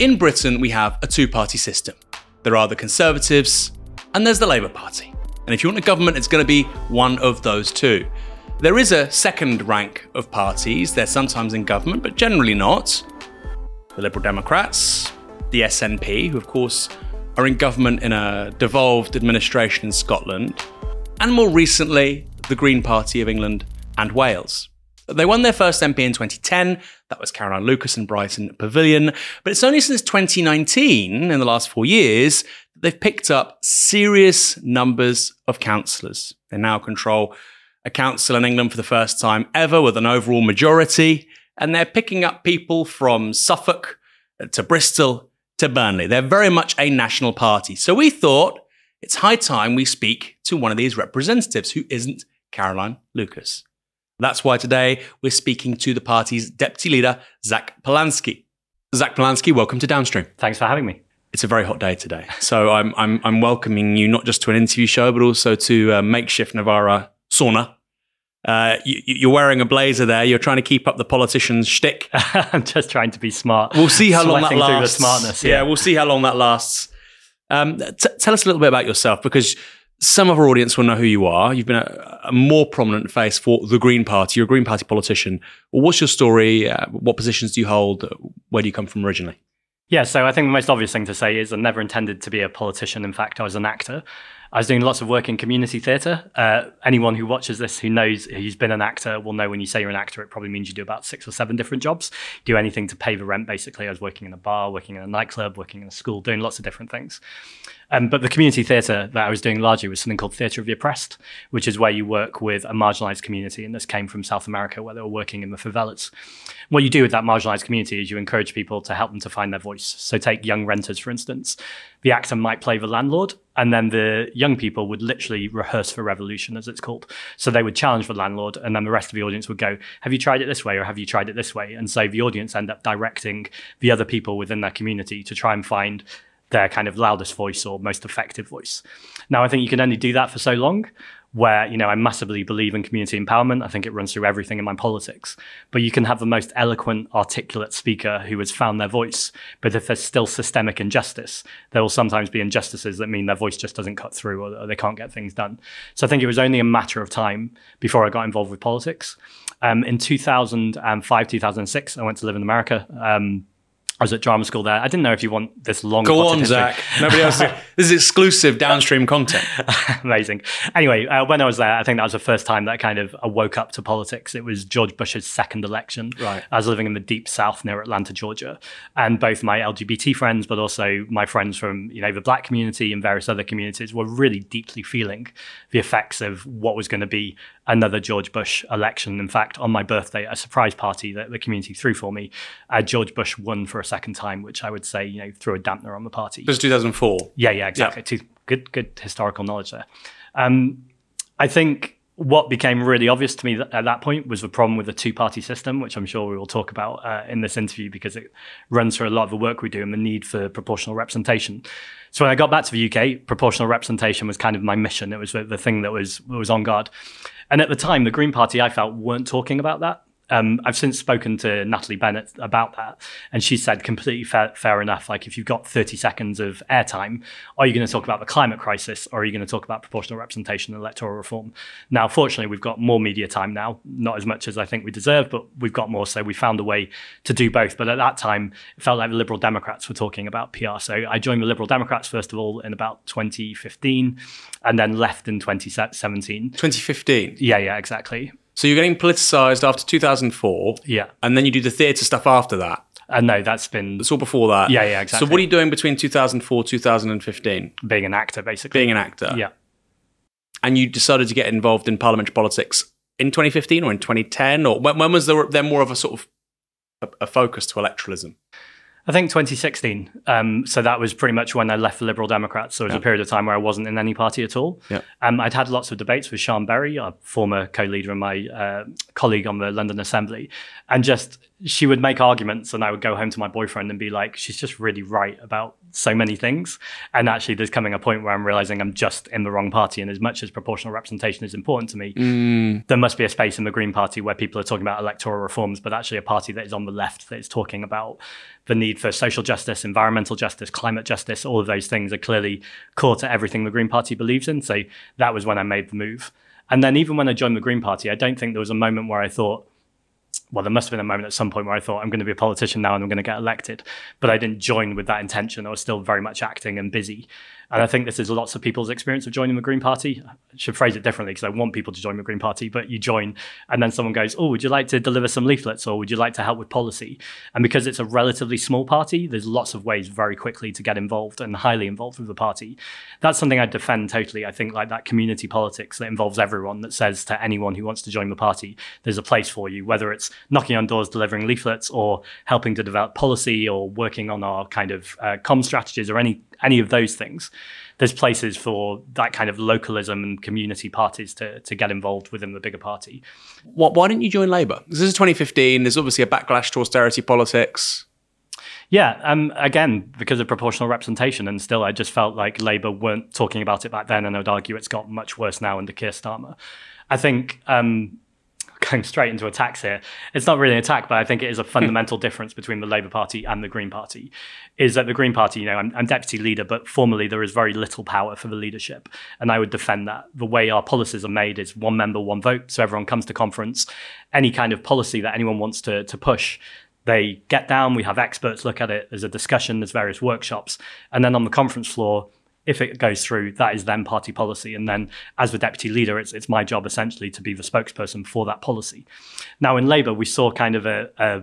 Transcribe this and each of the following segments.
In Britain, we have a two party system. There are the Conservatives and there's the Labour Party. And if you want a government, it's going to be one of those two. There is a second rank of parties. They're sometimes in government, but generally not. The Liberal Democrats, the SNP, who of course are in government in a devolved administration in Scotland, and more recently, the Green Party of England and Wales. They won their first MP in 2010. That was Caroline Lucas and Brighton Pavilion. But it's only since 2019, in the last four years, that they've picked up serious numbers of councillors. They now control a council in England for the first time ever with an overall majority. And they're picking up people from Suffolk to Bristol to Burnley. They're very much a national party. So we thought it's high time we speak to one of these representatives who isn't Caroline Lucas. That's why today we're speaking to the party's deputy leader, Zack Polanski. Zack Polanski, welcome to Downstream. Thanks for having me. It's a very hot day today. So I'm, I'm, I'm welcoming you not just to an interview show, but also to makeshift Novara sauna. Uh, you, are wearing a blazer there. You're trying to keep up the politician's shtick. I'm just trying to be smart. We'll see how long that lasts. Smartness, yeah. yeah. we'll see how long that lasts. Um, t- tell us a little bit about yourself because some of our audience will know who you are. You've been a, a, more prominent face for the Green Party. You're a Green Party politician. what's your story? Uh, what positions do you hold? Where do you come from originally? Yeah, so I think the most obvious thing to say is I never intended to be a politician. In fact, I was an actor. I was doing lots of work in community theatre. Uh, anyone who watches this who knows who's been an actor will know when you say you're an actor, it probably means you do about six or seven different jobs. Do anything to pay the rent, basically. I was working in a bar, working in a nightclub, working in a school, doing lots of different things. Um, but the community theatre that I was doing largely was something called Theatre of the Oppressed, which is where you work with a marginalised community. And this came from South America, where they were working in the favelas. What you do with that marginalised community is you encourage people to help them to find their voice. So, take young renters, for instance. The actor might play the landlord, and then the young people would literally rehearse for revolution, as it's called. So, they would challenge the landlord, and then the rest of the audience would go, Have you tried it this way, or have you tried it this way? And so the audience end up directing the other people within their community to try and find their kind of loudest voice or most effective voice. Now, I think you can only do that for so long. Where you know I massively believe in community empowerment. I think it runs through everything in my politics. But you can have the most eloquent, articulate speaker who has found their voice. But if there's still systemic injustice, there will sometimes be injustices that mean their voice just doesn't cut through or, they can't get things done. So I think it was only a matter of time before I got involved with politics. Um, in 2005, 2006, I went to live in America. Um, I was at drama school there. I didn't know if you want this long. Go on, history. Zack. Nobody else. this is exclusive downstream content. Amazing. Anyway, uh, when I was there, I think that was the first time that kind of I woke up to politics. It was George Bush's second election. Right. I was living in the deep south near Atlanta, Georgia, and both my LGBT friends, but also my friends from you know the black community and various other communities, were really deeply feeling the effects of what was going to be another George Bush election. In fact, on my birthday, a surprise party that the community threw for me, uh, George Bush won for a second time, which I would say, you know, threw a dampener on the party. It was 2004. Yeah, yeah, exactly. Yeah. Good, good historical knowledge there. Um, I think what became really obvious to me at that point was the problem with the two-party system, which I'm sure we will talk about uh, in this interview because it runs through a lot of the work we do and the need for proportional representation. So when I got back to the UK, proportional representation was kind of my mission. It was the thing that was was on guard. And at the time, the Green Party, I felt, weren't talking about that. Um, I've since spoken to Natalie Bennett about that, and she said completely fair, fair, enough. Like, if you've got 30 seconds of airtime, are you going to talk about the climate crisis or are you going to talk about proportional representation and electoral reform? Now, fortunately, we've got more media time now, not as much as I think we deserve, but we've got more. So we found a way to do both. But at that time, it felt like the Liberal Democrats were talking about PR. So I joined the Liberal Democrats, first of all, in about 2015, and then left in 2017. 2015? Yeah, yeah, exactly. So you're getting politicized after 2004. Yeah. And then you do the theatre stuff after that. Uh, no, that's been. It's all before that. Yeah, yeah, exactly. So what are you doing between 2004 2015? Being an actor, basically. Being an actor. Yeah. And you decided to get involved in parliamentary politics in 2015 or in 2010, or when, when was there, there more of a sort of a, a focus to electoralism? I think 2016. Um, so that was pretty much when I left the Liberal Democrats. So it was yeah. a period of time where I wasn't in any party at all. Yeah. Um, I'd had lots of debates with Siân Berry, our former co-leader and my uh, colleague on the London Assembly, and just she would make arguments, and I would go home to my boyfriend and be like, "She's just really right about so many things. And actually, there's coming a point where I'm realizing I'm just in the wrong party. And as much as proportional representation is important to me, mm. there must be a space in the Green Party where people are talking about electoral reforms, but actually a party that is on the left that is talking about the need for social justice, environmental justice, climate justice. All of those things are clearly core to everything the Green Party believes in. So that was when I made the move. And then even when I joined the Green Party, I don't think there was a moment where I thought, well, there must have been a moment at some point where I thought I'm going to be a politician now and I'm going to get elected, but I didn't join with that intention. I was still very much acting and busy. And I think this is lots of people's experience of joining the Green Party. I should phrase it differently because I want people to join the Green Party, but you join and then someone goes, Oh, would you like to deliver some leaflets or would you like to help with policy? And because it's a relatively small party, there's lots of ways very quickly to get involved and highly involved with the party. That's something I defend totally. I think like that community politics that involves everyone that says to anyone who wants to join the party, there's a place for you, whether it's knocking on doors, delivering leaflets or helping to develop policy or working on our kind of uh, com strategies or any any of those things, there's places for that kind of localism and community parties to, to get involved within the bigger party. What, why didn't you join Labour? This is 2015. There's obviously a backlash to austerity politics. Yeah, um, again, because of proportional representation, and still, I just felt like Labour weren't talking about it back then, and I would argue it's got much worse now under Keir Starmer. I think um, going straight into attacks here. It's not really an attack, but I think it is a hmm. fundamental difference between the Labour Party and the Green Party. Is that the Green Party, you know, I'm, I'm, deputy leader, but formally there is very little power for the leadership. And I would defend that. The way our policies are made is one member, one vote. So everyone comes to conference. Any kind of policy that anyone wants to, to push, they get down, we have experts look at it, there's a discussion, there's various workshops. And then on the conference floor, if it goes through, that is then party policy. And then as the deputy leader, it's, it's my job essentially to be the spokesperson for that policy. Now, in Labour, we saw kind of a, a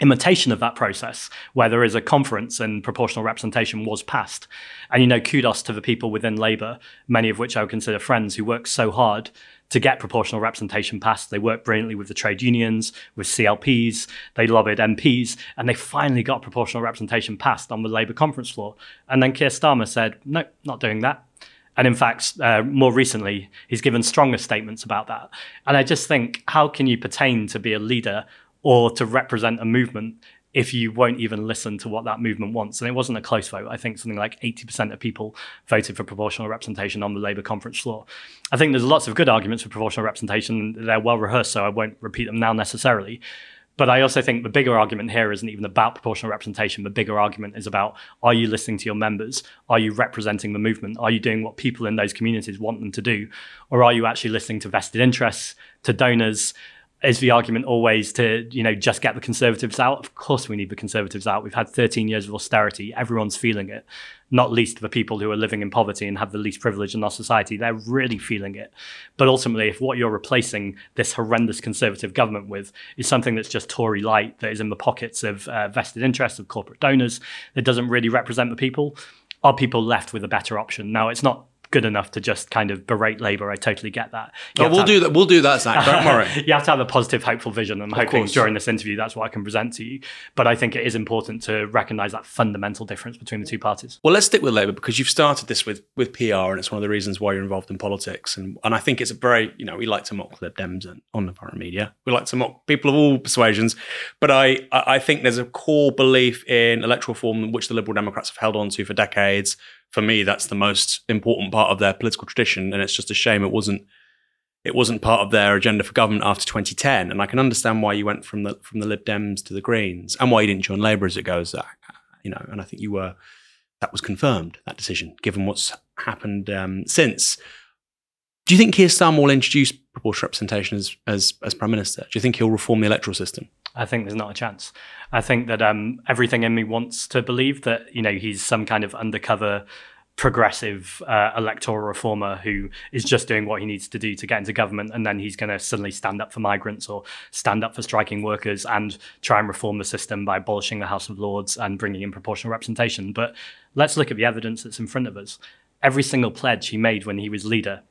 imitation of that process where there is a conference and proportional representation was passed. And, you know, kudos to the people within Labour, many of which I would consider friends who worked so hard to get proportional representation passed. They worked brilliantly with the trade unions, with CLPs, they lobbied MPs, and they finally got proportional representation passed on the Labour conference floor. And then Keir Starmer said, no, not doing that. And in fact, uh, more recently, he's given stronger statements about that. And I just think, how can you pertain to be a leader or to represent a movement if you won't even listen to what that movement wants. And it wasn't a close vote. I think something like 80% of people voted for proportional representation on the Labour conference floor. I think there's lots of good arguments for proportional representation. They're well rehearsed, so I won't repeat them now necessarily. But I also think the bigger argument here isn't even about proportional representation. The bigger argument is about are you listening to your members? Are you representing the movement? Are you doing what people in those communities want them to do? Or are you actually listening to vested interests, to donors, is the argument always to you know just get the conservatives out? Of course we need the conservatives out. We've had 13 years of austerity. Everyone's feeling it not least the people who are living in poverty and have the least privilege in our society. They're really feeling it. But ultimately if what you're replacing this horrendous conservative government with is something that's just tory light that is in the pockets of uh, vested interests of corporate donors that doesn't really represent the people are people left with a better option? Now it's not good enough to just kind of berate Labour. I totally get that. oh, we'll have, do that. We'll do that, Zack. Don't worry. you have to have a positive, hopeful vision. I'm of hoping course. during this interview that's what I can present to you. But I think it is important to recognise that fundamental difference between the two parties. Well, let's stick with Labour because you've started this with with PR, and it's one of the reasons why you're involved in politics. And and I think it's a very you know we like to mock the Dems on the foreign media. We like to mock people of all persuasions, but I I think there's a core belief in electoral reform which the Liberal Democrats have held on to for decades for me, that's the most important part of their political tradition, and it's just a shame it wasn't it wasn't part of their agenda for government after 2010. And I can understand why you went from the from the Lib Dems to the Greens, and why you didn't join Labour as it goes. You know, and I think you were that was confirmed that decision, given what's happened um, since. Do you think Keir Starmer will introduce proportional representation as, as, as prime minister? Do you think he'll reform the electoral system? I think there's not a chance. I think that um, everything in me wants to believe that you know he's some kind of undercover progressive uh, electoral reformer who is just doing what he needs to do to get into government and then he's going to suddenly stand up for migrants or stand up for striking workers and try and reform the system by abolishing the house of lords and bringing in proportional representation but let's look at the evidence that's in front of us every single pledge he made when he was leader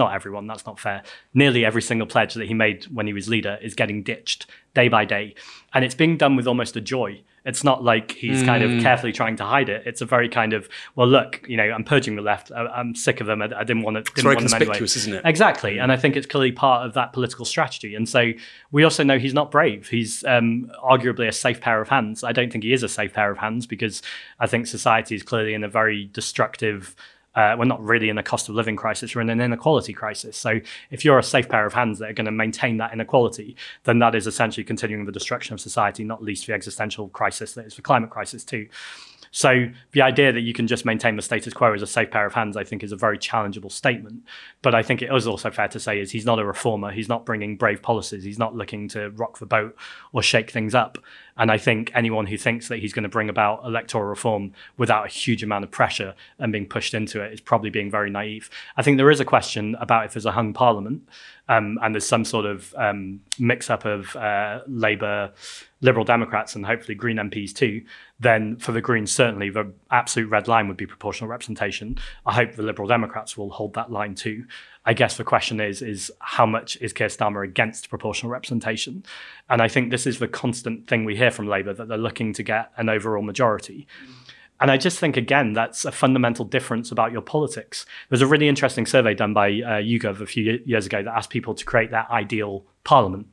not everyone, that's not fair. Nearly every single pledge that he made when he was leader is getting ditched day by day. And it's being done with almost a joy. It's not like he's mm. kind of hmm. carefully trying to hide it. It's a very kind of, well, look, you know, I'm purging the left. I, am sick of them. I, I, didn't want to. Didn't it's very want conspicuous, anyway. isn't it? Exactly. And I think it's clearly part of that political strategy. And so we also know he's not brave. He's um, arguably a safe pair of hands. I don't think he is a safe pair of hands because I think society is clearly in a very destructive uh, we're not really in a cost of living crisis, we're in an inequality crisis. So if you're a safe pair of hands that are going to maintain that inequality, then that is essentially continuing the destruction of society, not least the existential crisis that is the climate crisis too. So the idea that you can just maintain the status quo as a safe pair of hands, I think, is a very challengeable statement. But I think it is also fair to say is he's not a reformer. He's not bringing brave policies. He's not looking to rock the boat or shake things up. And I think anyone who thinks that he's going to bring about electoral reform without a huge amount of pressure and being pushed into it is probably being very naive. I think there is a question about if there's a hung parliament um, and there's some sort of um, mix up of uh, Labour, Liberal Democrats, and hopefully Green MPs too, then for the Greens, certainly the absolute red line would be proportional representation. I hope the Liberal Democrats will hold that line too. I guess the question is is how much is Keir Starmer against proportional representation? And I think this is the constant thing we hear from Labour that they're looking to get an overall majority. And I just think, again, that's a fundamental difference about your politics. There's a really interesting survey done by uh, YouGov a few years ago that asked people to create their ideal parliament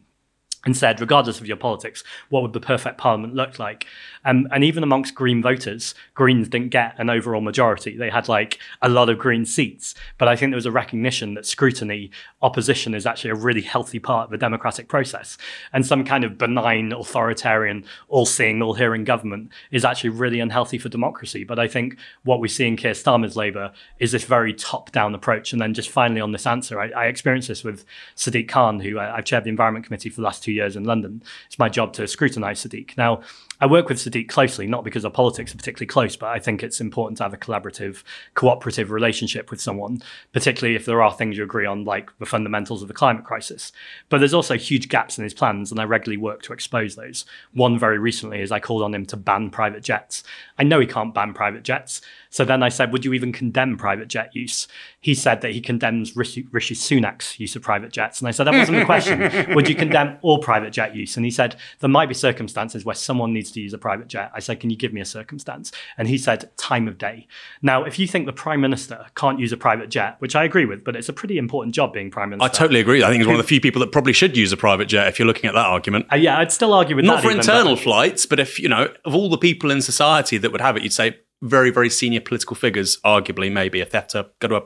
and said, regardless of your politics, what would the perfect parliament look like? Um, and even amongst Green voters, Greens didn't get an overall majority. They had like a lot of Green seats. But I think there was a recognition that scrutiny, opposition is actually a really healthy part of the democratic process. And some kind of benign, authoritarian, all seeing, all hearing government is actually really unhealthy for democracy. But I think what we see in Keir Starmer's Labour is this very top down approach. And then just finally on this answer, I, I experienced this with Sadiq Khan, who I, I've chaired the Environment Committee for the last two years in London. It's my job to scrutinise Sadiq. Now, I work with Sadiq closely, not because our politics are particularly close, but I think it's important to have a collaborative, cooperative relationship with someone, particularly if there are things you agree on, like the fundamentals of the climate crisis. But there's also huge gaps in his plans, and I regularly work to expose those. One very recently is I called on him to ban private jets. I know he can't ban private jets. So then I said, Would you even condemn private jet use? He said that he condemns Rishi, Rishi Sunak's use of private jets. And I said, That wasn't the question. Would you condemn all private jet use? And he said, There might be circumstances where someone needs to use a private jet. I said, Can you give me a circumstance? And he said, Time of day. Now, if you think the prime minister can't use a private jet, which I agree with, but it's a pretty important job being prime minister. I totally agree. I think he's one of the few people that probably should use a private jet if you're looking at that argument. Uh, yeah, I'd still argue with Not that. Not for even, internal but... flights, but if, you know, of all the people in society that would have it, you'd say very, very senior political figures, arguably, maybe, if they have to go to a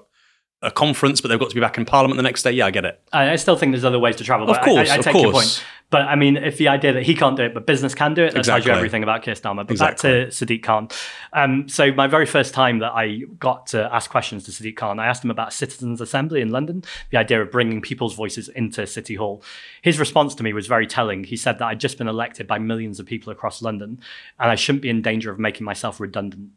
a conference, but they've got to be back in Parliament the next day. Yeah, I get it. I, I still think there's other ways to travel. Of course, I, I, of take course. your point. But I mean, if the idea that he can't do it, but business can do it, that exactly. tells you everything about Keir Starmer. But exactly. back to Sadiq Khan. Um, so my very first time that I got to ask questions to Sadiq Khan, I asked him about Citizens Assembly in London, the idea of bringing people's voices into City Hall. His response to me was very telling. He said that I'd just been elected by millions of people across London, and I shouldn't be in danger of making myself redundant.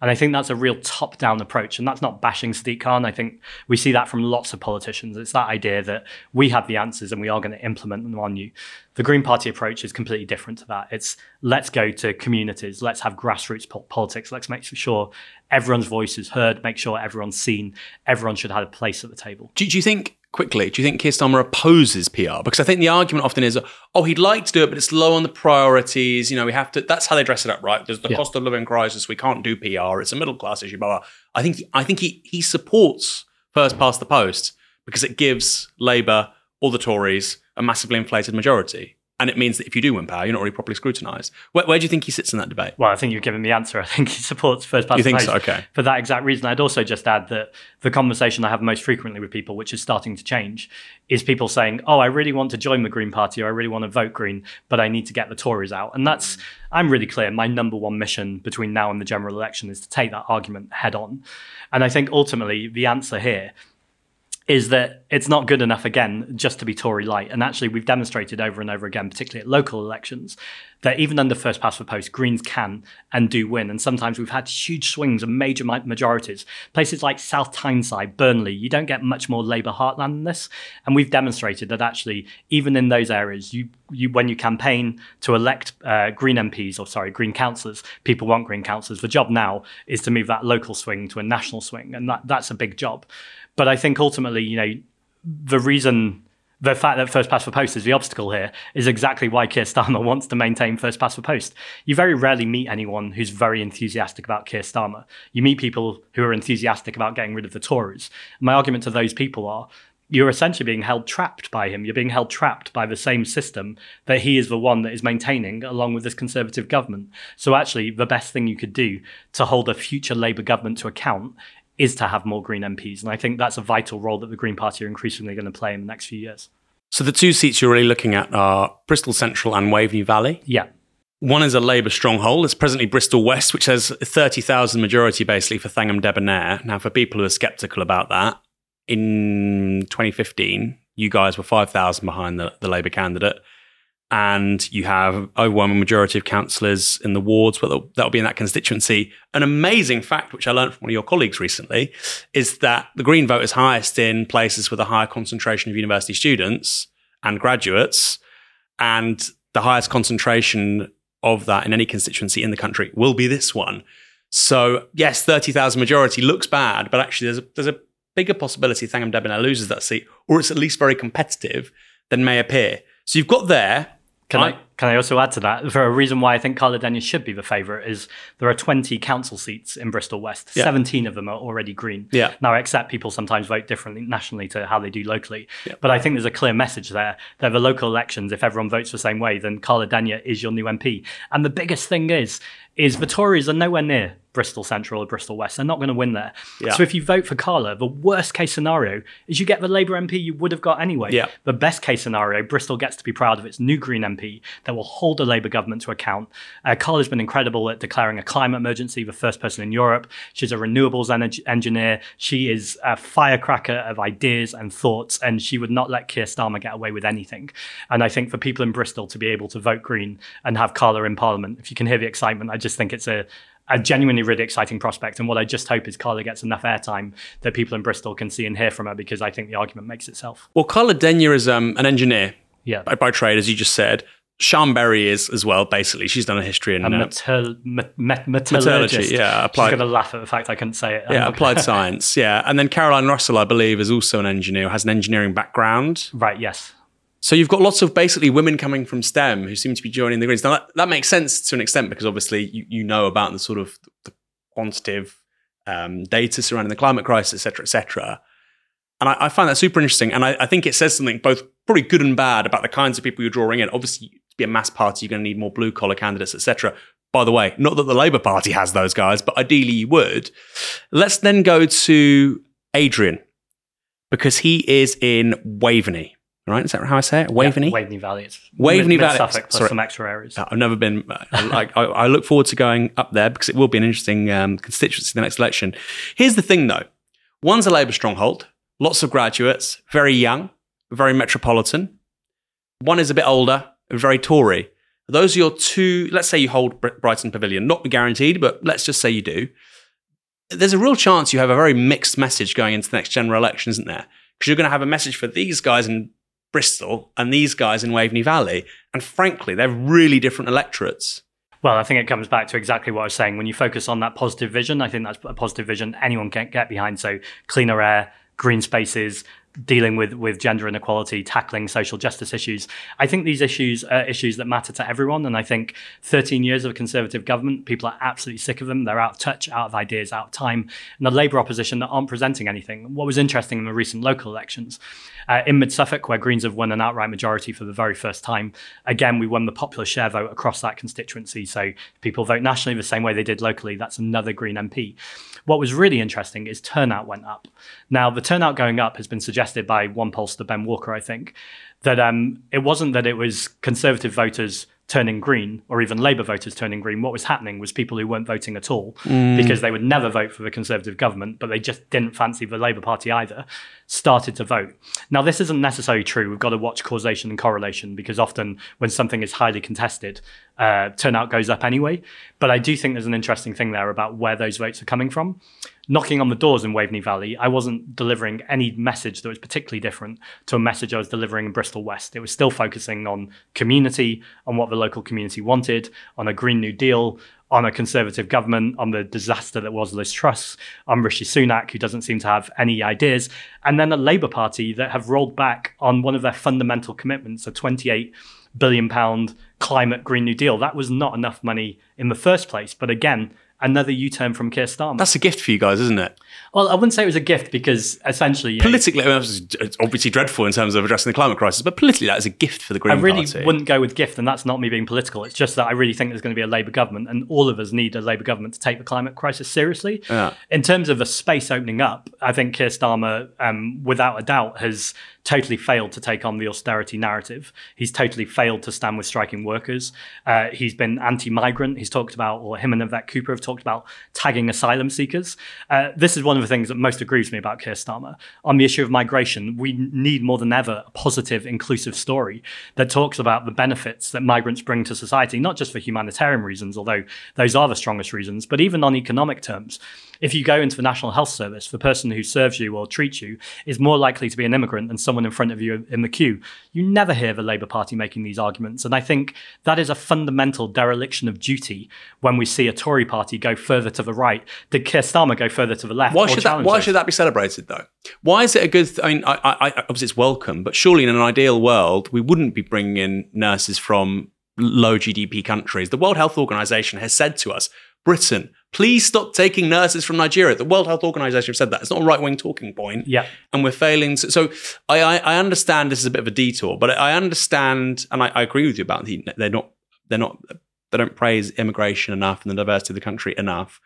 And I think that's a real top down approach. And that's not bashing Sadiq Khan. I think we see that from lots of politicians. It's that idea that we have the answers and we are going to implement them on you. The Green Party approach is completely different to that. It's let's go to communities, let's have grassroots politics, let's make sure everyone's voice is heard, make sure everyone's seen, everyone should have a place at the table. Do, do you think quickly, do you think Keir Starmer opposes PR? Because I think the argument often is, oh, he'd like to do it, but it's low on the priorities. You know, we have to. That's how they dress it up, right? There's the yeah. cost of living crisis. We can't do PR. It's a middle class issue. Blah, blah. I think. I think he he supports first past the post because it gives Labour or the Tories a massively inflated majority. And it means that if you do win power, you're not really properly scrutinised. Where, where, do you think he sits in that debate? Well, I think you've given the answer. I think he supports first past You think so? Okay. For that exact reason, I'd also just add that the conversation I have most frequently with people, which is starting to change, is people saying, "Oh, I really want to join the Green Party, or I really want to vote Green, but I need to get the Tories out." And that's I'm really clear. My number one mission between now and the general election is to take that argument head on. And I think ultimately the answer here is that it's not good enough again just to be Tory light. And actually, we've demonstrated over and over again, particularly at local elections, that even under first past the post, Greens can and do win. And sometimes we've had huge swings and major majorities. Places like South Tyneside, Burnley, you don't get much more Labour heartland than this. And we've demonstrated that actually, even in those areas, you, you when you campaign to elect uh, Green MPs or sorry, Green councillors, people want Green councillors. The job now is to move that local swing to a national swing, and that, that's a big job. But I think ultimately, you know, the reason the fact that first past the post is the obstacle here is exactly why Keir Starmer wants to maintain first past the post. You very rarely meet anyone who's very enthusiastic about Keir Starmer. You meet people who are enthusiastic about getting rid of the Tories. My argument to those people are you're essentially being held trapped by him. You're being held trapped by the same system that he is the one that is maintaining along with this Conservative government. So, actually, the best thing you could do to hold a future Labour government to account is to have more Green MPs. And I think that's a vital role that the Green Party are increasingly going to play in the next few years. So, the two seats you're really looking at are Bristol Central and Waveney Valley. Yeah. One is a Labour stronghold. It's presently Bristol West, which has 30,000 majority basically for Thangam Debbonaire. Now, for people who are sceptical about that, in 2015, you guys were 5,000 behind the, the Labour candidate. And you have overwhelming majority of councillors in the wards, but that'll be in that constituency. An amazing fact, which I learned from one of your colleagues recently, is that the Green vote is highest in places with a higher concentration of university students and graduates. And the highest concentration of that in any constituency in the country will be this one. So yes, thirty thousand majority looks bad, but actually there's a, there's a bigger possibility Thangam Debbonaire loses that seat, or it's at least very competitive than may appear. So you've got there. Can I, I can I also add to that? For a reason why I think Carla Denyer should be the favourite is there are 20 council seats in Bristol West. Yeah. 17 of them are already green. Yeah. Now, I accept people sometimes vote differently nationally to how they do locally. Yeah. But I think there's a clear message there that the local elections, if everyone votes the same way, then Carla Denyer is your new MP. And the biggest thing is, is the Tories are nowhere near Bristol Central or Bristol West. They're not going to win there. Yeah. So if you vote for Carla, the worst case scenario is you get the Labour MP you would have got anyway. Yeah. The best case scenario, Bristol gets to be proud of its new Green MP that will hold the Labour government to account. Uh, Carla's been incredible at declaring a climate emergency, the first person in Europe. She's a renewables engineer. She is a firecracker of ideas and thoughts, and she would not let Keir Starmer get away with anything. And I think for people in Bristol to be able to vote Green and have Carla in Parliament, if you can hear the excitement, I just think it's a a genuinely really exciting prospect. And what I just hope is Carla gets enough airtime that people in Bristol can see and hear from her because I think the argument makes itself. Well, Carla Denyer is um, an engineer yeah. by, by, trade, as you just said. Sian Berry is as well, basically. She's done a history in a metal, met, met, metallurgy. Yeah, applied. She's going to laugh at the fact I couldn't say it. Yeah, applied science. Yeah. And then Caroline Russell, I believe, is also an engineer, has an engineering background. Right, yes. So you've got lots of basically women coming from STEM who seem to be joining the Greens. Now that, that makes sense to an extent because obviously you, you know about the sort of the quantitative um, data surrounding the climate crisis, et cetera, et cetera. And I, I find that super interesting. And I, I, think it says something both probably good and bad about the kinds of people you're drawing in. Obviously, to be a mass party, you're going to need more blue collar candidates, et cetera. By the way, not that the Labour Party has those guys, but ideally you would. Let's then go to Adrian because he is in Waveney right? Is that how I say it? Waveney? Yeah, Waveney Valley. It's Waveney mid, Valley. Suffolk plus Sorry. some extra areas. I've never been. I, I, I, look forward to going up there because it will be an interesting um, constituency in the next election. Here's the thing, though. One's a Labour stronghold, lots of graduates, very young, very metropolitan. One is a bit older, very Tory. Those are your two. Let's say you hold Brighton Pavilion, not guaranteed, but let's just say you do. There's a real chance you have a very mixed message going into the next general election, isn't there? Because you're going to have a message for these guys in Bristol and these guys in Waveney Valley. And frankly, they're really different electorates. Well, I think it comes back to exactly what I was saying. When you focus on that positive vision, I think that's a positive vision anyone can get behind. So, cleaner air, green spaces, dealing with with gender inequality, tackling social justice issues. I think these issues are issues that matter to everyone, and I think 13 years of a conservative government, people are absolutely sick of them. They're out of touch, out of ideas, out of time, and the Labour opposition that aren't presenting anything. What was interesting in the recent local elections uh, in Mid Suffolk, where Greens have won an outright majority for the very first time, again we won the popular share vote across that constituency. So people vote nationally the same way they did locally. That's another Green MP. What was really interesting is turnout went up. Now the turnout going up has been suggested suggested by one pollster, Ben Walker, I think, that um, it wasn't that it was conservative voters turning green or even Labour voters turning green. What was happening was people who weren't voting at all mm. because they would never vote for the Conservative government, but they just didn't fancy the Labour Party either, started to vote. Now, this isn't necessarily true. We've got to watch causation and correlation because often when something is highly contested, uh, turnout goes up anyway. But I do think there's an interesting thing there about where those votes are coming from. Knocking on the doors in Waveney Valley, I wasn't delivering any message that was particularly different to a message I was delivering in Bristol West. It was still focusing on community, on what the local community wanted, on a Green New Deal, on a Conservative government, on the disaster that was Liz Truss, on Rishi Sunak, who doesn't seem to have any ideas, and then a Labour Party that have rolled back on one of their fundamental commitments, a 28 billion pound climate Green New Deal. That was not enough money in the first place. But again, another U-turn from Keir Starmer. That's a gift for you guys, isn't it? Well, I wouldn't say it was a gift because essentially, politically, I mean, it's obviously dreadful in terms of addressing the climate crisis, but politically, that is a gift for the Green Party. I really Party. wouldn't go with gift, and that's not me being political. It's just that I really think there's going to be a Labour government, and all of us need a Labour government to take the climate crisis seriously. Yeah. In terms of the space opening up, I think Keir Starmer, um, without a doubt, has totally failed to take on the austerity narrative. He's totally failed to stand with striking workers. Uh, he's been anti-migrant. He's talked about, or him and Yvette Cooper have talked about tagging asylum seekers. Uh, this is one of the things that most agrees me about Keir Starmer. On the issue of migration, we need more than ever a positive, inclusive story that talks about the benefits that migrants bring to society, not just for humanitarian reasons, although those are the strongest reasons, but even on economic terms. If you go into the National Health Service, the person who serves you or treats you is more likely to be an immigrant than someone in front of you in the queue. You never hear the Labour Party making these arguments. And I think that is a fundamental dereliction of duty when we see a Tory party go further to the right. Did Keir Starmer go further to the left? Why should that? Why should that be celebrated though? Why is it a good? Th- I mean, I, I, I, obviously it's welcome, but surely in an ideal world, we wouldn't be bringing in nurses from low GDP countries. The World Health Organization has said to us, Britain, please stop taking nurses from Nigeria. The World Health Organization have said that. It's not a right wing talking point. Yeah. and we're failing. To, so I, I, I understand this is a bit of a detour, but I understand, and I, I agree with you about the, they're not they're not they don't praise immigration enough and the diversity of the country enough.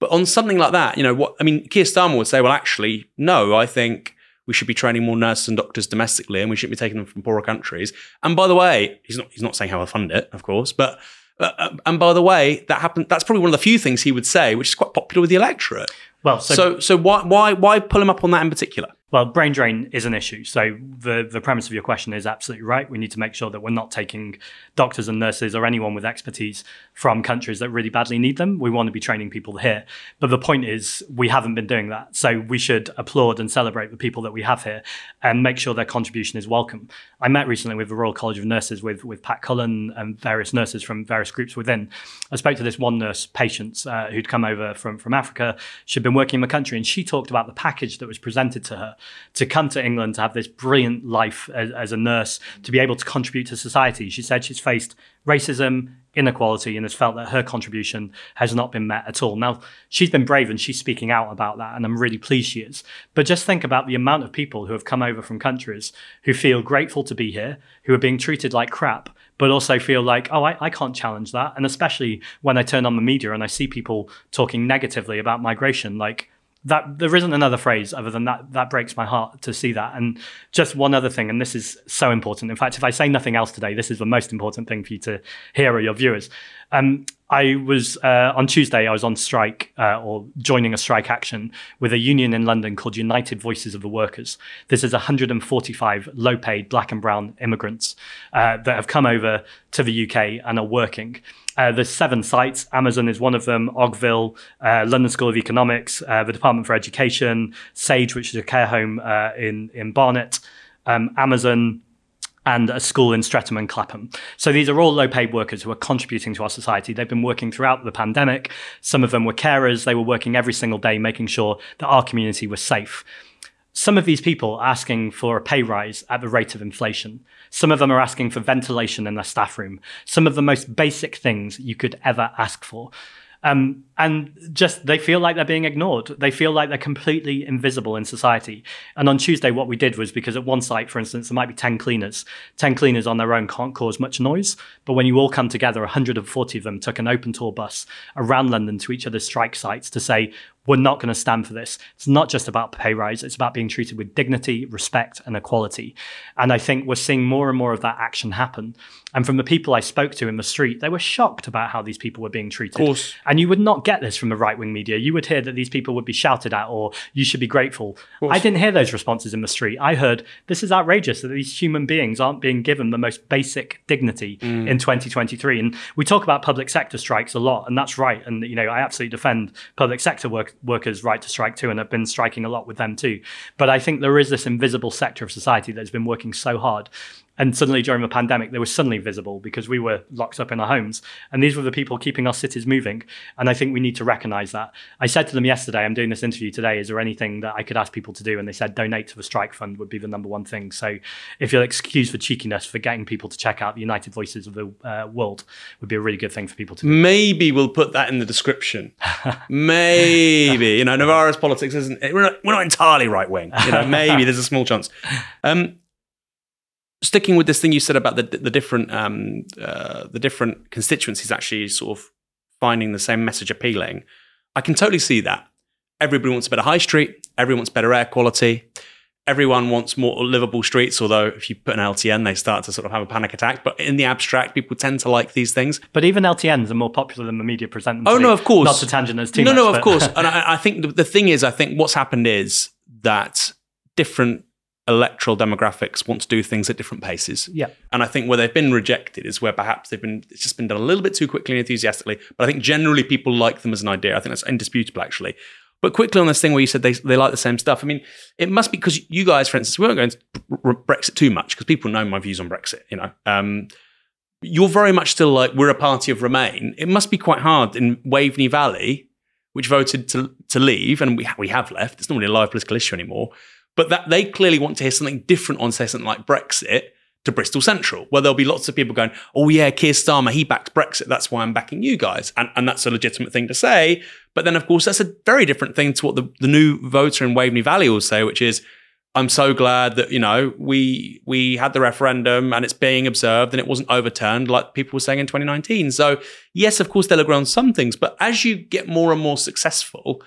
But on something like that, you know what I mean? Keir Starmer would say, well, actually, no, I think we should be training more nurses and doctors domestically, and we shouldn't be taking them from poorer countries. And by the way, he's not he's not saying how to fund it, of course, but. Uh, and by the way, that happened. That's probably one of the few things he would say, which is quite popular with the electorate. Well, so, So, so why, why, why pull him up on that in particular? Well, brain drain is an issue. So the the premise of your question is absolutely right. We need to make sure that we're not taking doctors and nurses or anyone with expertise from countries that really badly need them. We want to be training people here. But the point is, we haven't been doing that. So we should applaud and celebrate the people that we have here and make sure their contribution is welcome. I met recently with the Royal College of Nurses with with Pat Cullen and various nurses from various groups within. I spoke to this one nurse patient uh, who'd come over from from Africa. She'd been working in the country, and she talked about the package that was presented to her to come to England to have this brilliant life as, as a nurse, to be able to contribute to society. She said she's faced racism, inequality, and has felt that her contribution has not been met at all. Now, she's been brave and she's speaking out about that, and I'm really pleased she is. But just think about the amount of people who have come over from countries who feel grateful to be here, who are being treated like crap, but also feel like, oh, I, I can't challenge that. And especially when I turn on the media and I see people talking negatively about migration, like, that there isn't another phrase other than that that breaks my heart to see that. And just one other thing and this is so important. In fact if i say nothing else today this is the most important thing for you to hear or your viewers um, i was uh, on tuesday i was on strike uh, or joining a strike action with a union in london called united voices of the workers this is 145 low paid black and brown immigrants uh, that have come over to the uk and are working uh, there's seven sites. Amazon is one of them. Ogville, uh, London School of Economics, uh, the Department for Education, Sage, which is a care home in in Barnet, um, Amazon, and a school in Streatham and Clapham. So these are all low-paid workers who are contributing to our society. They've been working throughout the pandemic. Some of them were carers. They were working every single day, making sure that our community was safe. Some of these people are asking for a pay rise at the rate of inflation. Some of them are asking for ventilation in their staff room. Some of the most basic things you could ever ask for. Um, and just they feel like they're being ignored. They feel like they're completely invisible in society. And on Tuesday, what we did was because at one site, for instance, there might be 10 cleaners. 10 cleaners on their own can't cause much noise. But when you all come together, 140 of them took an open tour bus around London to each other's strike sites to say, we're not going to stand for this. It's not just about pay rise, it's about being treated with dignity, respect, and equality. And I think we're seeing more and more of that action happen. And from the people I spoke to in the street, they were shocked about how these people were being treated. Of course. And you would not get this from the right wing media. You would hear that these people would be shouted at or you should be grateful. I didn't hear those responses in the street. I heard this is outrageous that these human beings aren't being given the most basic dignity Mm. in 2023. And we talk about public sector strikes a lot, and that's right. And you know, I absolutely defend public sector work, workers' right to strike too, and have been striking a lot with them too. But I think there is this invisible sector of society that's been working so hard and suddenly during the pandemic, they were suddenly visible because we were locked up in our homes. And these were the people keeping our cities moving. And I think we need to recognize that. I said to them yesterday, I'm doing this interview today. Is there anything that I could ask people to do? And they said donate to the strike fund would be the number one thing. So if you'll excuse the cheekiness for getting people to check out the United Voices of the uh, World, would be a really good thing for people to do. Maybe we'll put that in the description. maybe you know Novara's politics isn't. We're not, we're not entirely right wing. You know, maybe there's a small chance. Um, sticking with this thing you said about the the different um, uh, the different constituencies actually sort of finding the same message appealing. I can totally see that. Everybody wants a better high street. Everyone wants better air quality. Everyone wants more livable streets. Although if you put an LTN, they start to sort of have a panic attack. But in the abstract, people tend to like these things. But even LTNs are more popular than the media present them. Oh no, of course. Not to tangent us too no, much. no, of course. And I, I think the, the thing is, I think what's happened is that different electoral demographics want to do things at different paces. yeah. And I think where they've been rejected is where perhaps they've been it's just been done a little bit too quickly and enthusiastically. But I think generally people like them as an idea. I think that's indisputable actually. But quickly on this thing where you said they, they like the same stuff. I mean, it must be because you guys, for instance, we won't go into r- r- Brexit too much because people know my views on Brexit. You know, um, you're very much still like we're a party of Remain. It must be quite hard in Waveney Valley, which voted to to leave, and we ha- we have left. It's not really a live political issue anymore. But that they clearly want to hear something different on say something like Brexit to Bristol Central, where there'll be lots of people going, "Oh yeah, Keir Starmer, he backs Brexit. That's why I'm backing you guys," and and that's a legitimate thing to say. But then, of course, that's a very different thing to what the, the new voter in Waveney Valley will say, which is, I'm so glad that you know we we had the referendum and it's being observed and it wasn't overturned like people were saying in 2019. So yes, of course they'll agree on some things, but as you get more and more successful,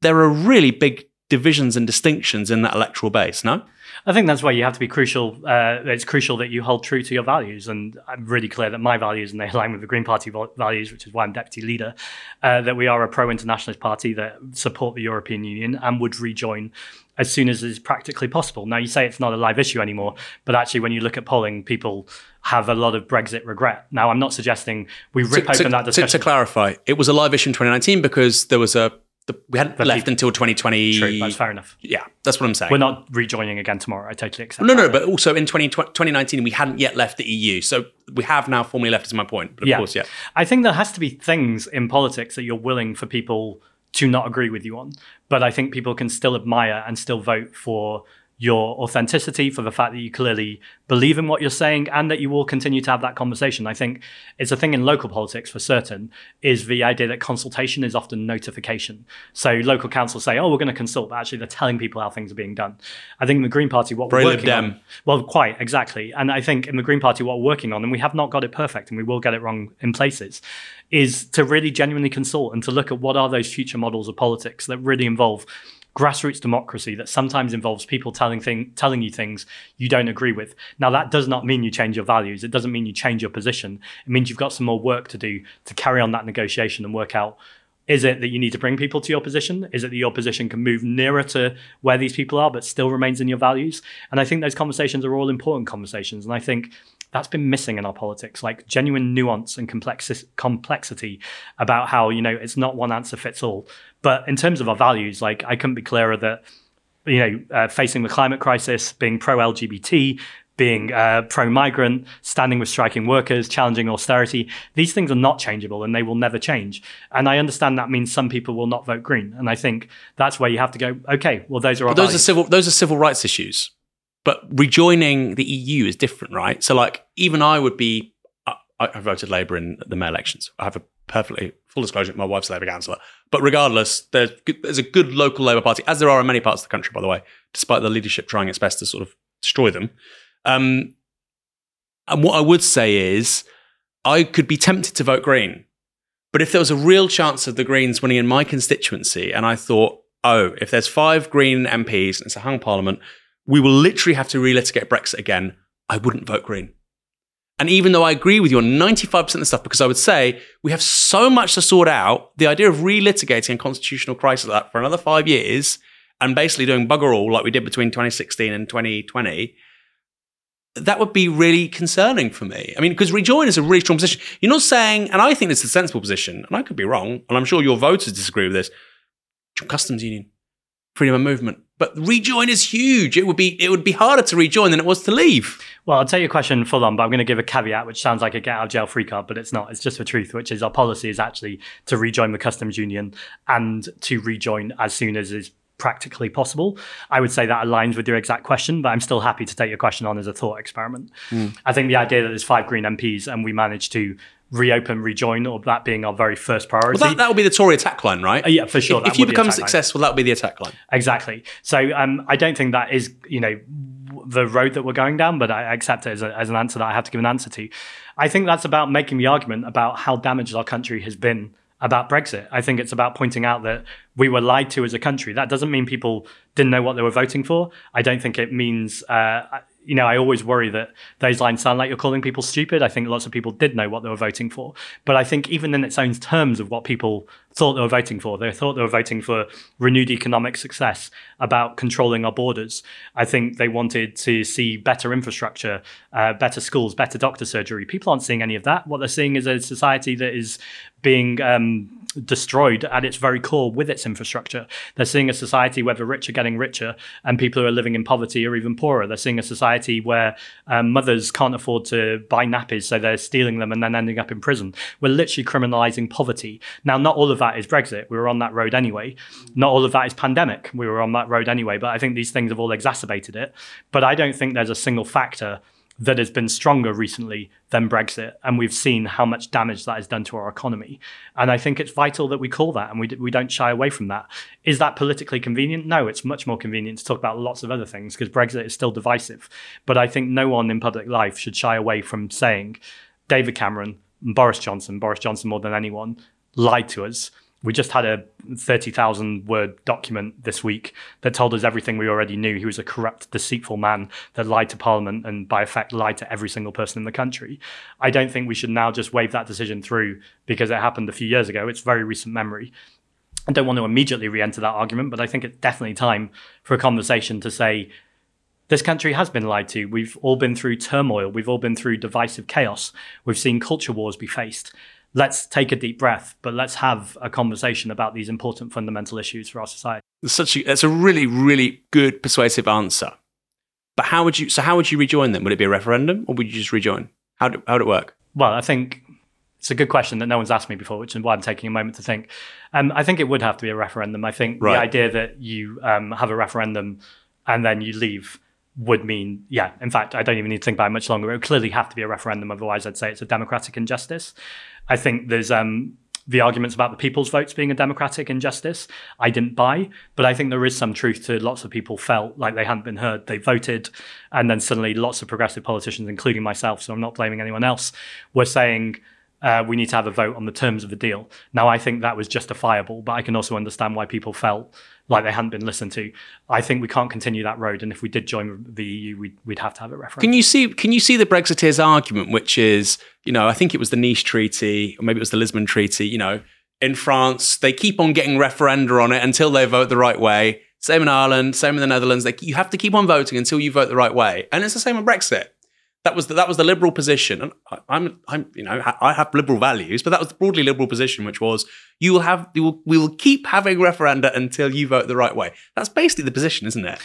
there are really big divisions and distinctions in that electoral base. No, I think that's why you have to be crucial. Uh, it's crucial that you hold true to your values, and I'm really clear that my values and they align with the Green Party values, which is why I'm deputy leader. Uh, that we are a pro-internationalist party that support the European Union and would rejoin as soon as is practically possible. Now you say it's not a live issue anymore, but actually, when you look at polling, people have a lot of Brexit regret. Now I'm not suggesting we rip to, open that to- discussion. to clarify, it was a live issue in 2019 because there was a the, we hadn't left until 2020. True, that's fair enough. Yeah, that's what I'm saying. We're not rejoining again tomorrow. I totally accept. No, that. no, but also in 20, 2019, we hadn't yet left the EU. So we have now formally left, is my point. But of Yeah. course, yeah. I think there has to be things in politics that you're willing for people to not agree with you on. But I think people can still admire and still vote for your authenticity, for the fact that you clearly believe in what you're saying and that you will continue to have that conversation. I think it's a thing in local politics for certain, is the idea that consultation is often notification. So local councils say, oh, we're going to consult, but actually they're telling people how things are being done. I think in the Green Party, what we're working on, well, quite exactly. And I think in the Green Party, what we're working on, and we have not got it perfect, and we will get it wrong in places, is to really genuinely consult and to look at what are those future models of politics that really involve grassroots democracy that sometimes involves people telling thing, telling you things you don't agree with. Now that does not mean you change your values. It doesn't mean you change your position. It means you've got some more work to do to carry on that negotiation and work out is it that you need to bring people to your position? Is it that your position can move nearer to where these people are, but still remains in your values? And I think those conversations are all important conversations. And I think that's been missing in our politics, like genuine nuance and complexi- complexity about how, you know, it's not one answer fits all. But in terms of our values, like I couldn't be clearer that, you know, uh, facing the climate crisis, being pro LGBT, being uh, pro migrant, standing with striking workers, challenging austerity. These things are not changeable and they will never change. And I understand that means some people will not vote green. And I think that's where you have to go, okay, well, those are those are civil those are civil rights issues. But rejoining the EU is different, right? So, like, even I would be. I, I voted Labour in the May elections. I have a perfectly full disclosure. My wife's a Labour councillor. But regardless, there's there's a good local Labour Party, as there are in many parts of the country, by the way, despite the leadership trying its best to sort of destroy them. Um, and what I would say is, I could be tempted to vote Green, But if there was a real chance of the Greens winning in my constituency, and I thought, oh, if there's five Green MPs and it's a hung parliament, we will literally have to relitigate Brexit again, I wouldn't vote Green. And even though I agree with you on 95% of the stuff, because I would say we have so much to sort out, the idea of relitigating a constitutional crisis like that for another five years and basically doing bugger all like we did between 2016 and 2020, that would be really concerning for me. I mean, because rejoin is a really strong position. You're not saying, and I think it's a sensible position, and I could be wrong, and I'm sure your voters disagree with this. Customs union, freedom of movement, but rejoin is huge. It would be it would be harder to rejoin than it was to leave. Well, I'll take your question full on, but I'm going to give a caveat, which sounds like a get out of jail free card, but it's not. It's just the truth, which is our policy is actually to rejoin the customs union and to rejoin as soon as is practically possible. I would say that aligns with your exact question, but I'm still happy to take your question on as a thought experiment. Mm. I think the idea that there's five Green MPs and we managed to reopen, rejoin, or that being our very first priority. Well, that, that would be the Tory attack line, right? Uh, yeah, for sure. If, if you become successful, that will be the attack line. Exactly. So um, I don't think that is, you know, the road that we're going down, but I accept it as, a, as an answer that I have to give an answer to. I think that's about making the argument about how damaged our country has been about Brexit. I think it's about pointing out that we were lied to as a country. That doesn't mean people didn't know what they were voting for. I don't think it means uh, you know, I always worry that those lines sound like you're calling people stupid. I think lots of people did know what they were voting for. But I think even in its own terms of what people thought they were voting for, they thought they were voting for renewed economic success, about controlling our borders. I think they wanted to see better infrastructure, uh, better schools, better doctor surgery. People aren't seeing any of that. What they're seeing is a society that is being um, destroyed at its very core with its infrastructure. They're seeing a society where the rich are getting richer and people who are living in poverty are even poorer. They're seeing a society where um, mothers can't afford to buy nappies, so they're stealing them and then ending up in prison. We're literally criminalizing poverty. Now, not all of that is Brexit. We were on that road anyway. Not all of that is pandemic. We were on that road anyway. But I think these things have all exacerbated it. But I don't think there's a single factor that has been stronger recently than Brexit, and we've seen how much damage that has done to our economy. And I think it's vital that we call that, and we we don't shy away from that. Is that politically convenient? No, it's much more convenient to talk about lots of other things because Brexit is still divisive. But I think no one in public life should shy away from saying David Cameron, Boris Johnson, Boris Johnson more than anyone, lied to us we just had a 30,000 word document this week that told us everything we already knew. He was a corrupt, deceitful man that lied to Parliament and, by effect, lied to every single person in the country. I don't think we should now just wave that decision through because it happened a few years ago. It's very recent memory. I don't want to immediately re enter that argument, but I think it's definitely time for a conversation to say, this country has been lied to. We've all been through turmoil. We've all been through divisive chaos. We've seen culture wars be faced let's take a deep breath, but let's have a conversation about these important fundamental issues for our society. It's such a, that's a really, really good persuasive answer. But how would you? So how would you rejoin them? Would it be a referendum, or would you just rejoin? How do, how would it work? Well, I think it's a good question that no one's asked me before, which is why I'm taking a moment to think. Um, I think it would have to be a referendum. I think right. the idea that you um, have a referendum and then you leave would mean, yeah, in fact, I don't even need to think about it much longer. It would clearly have to be a referendum. Otherwise, I'd say it's a democratic injustice. I think there's um, the arguments about the people's votes being a democratic injustice. I didn't buy, but I think there is some truth to lots of people felt like they hadn't been heard. They voted, and then suddenly lots of progressive politicians, including myself, so I'm not blaming anyone else, were saying, uh, we need to have a vote on the terms of the deal. Now, I think that was justifiable, but I can also understand why people felt like they hadn't been listened to. I think we can't continue that road, and if we did join the EU, we'd, we'd have to have a referendum. Can you see? Can you see the Brexiteers' argument, which is, you know, I think it was the Nice Treaty, or maybe it was the Lisbon Treaty. You know, in France, they keep on getting referenda on it until they vote the right way. Same in Ireland, same in the Netherlands. They, you have to keep on voting until you vote the right way, and it's the same with Brexit. That was the, that was the liberal position, and I, I'm I'm you know I have liberal values, but that was the broadly liberal position, which was you will have you will we will keep having referenda until you vote the right way. That's basically the position, isn't it?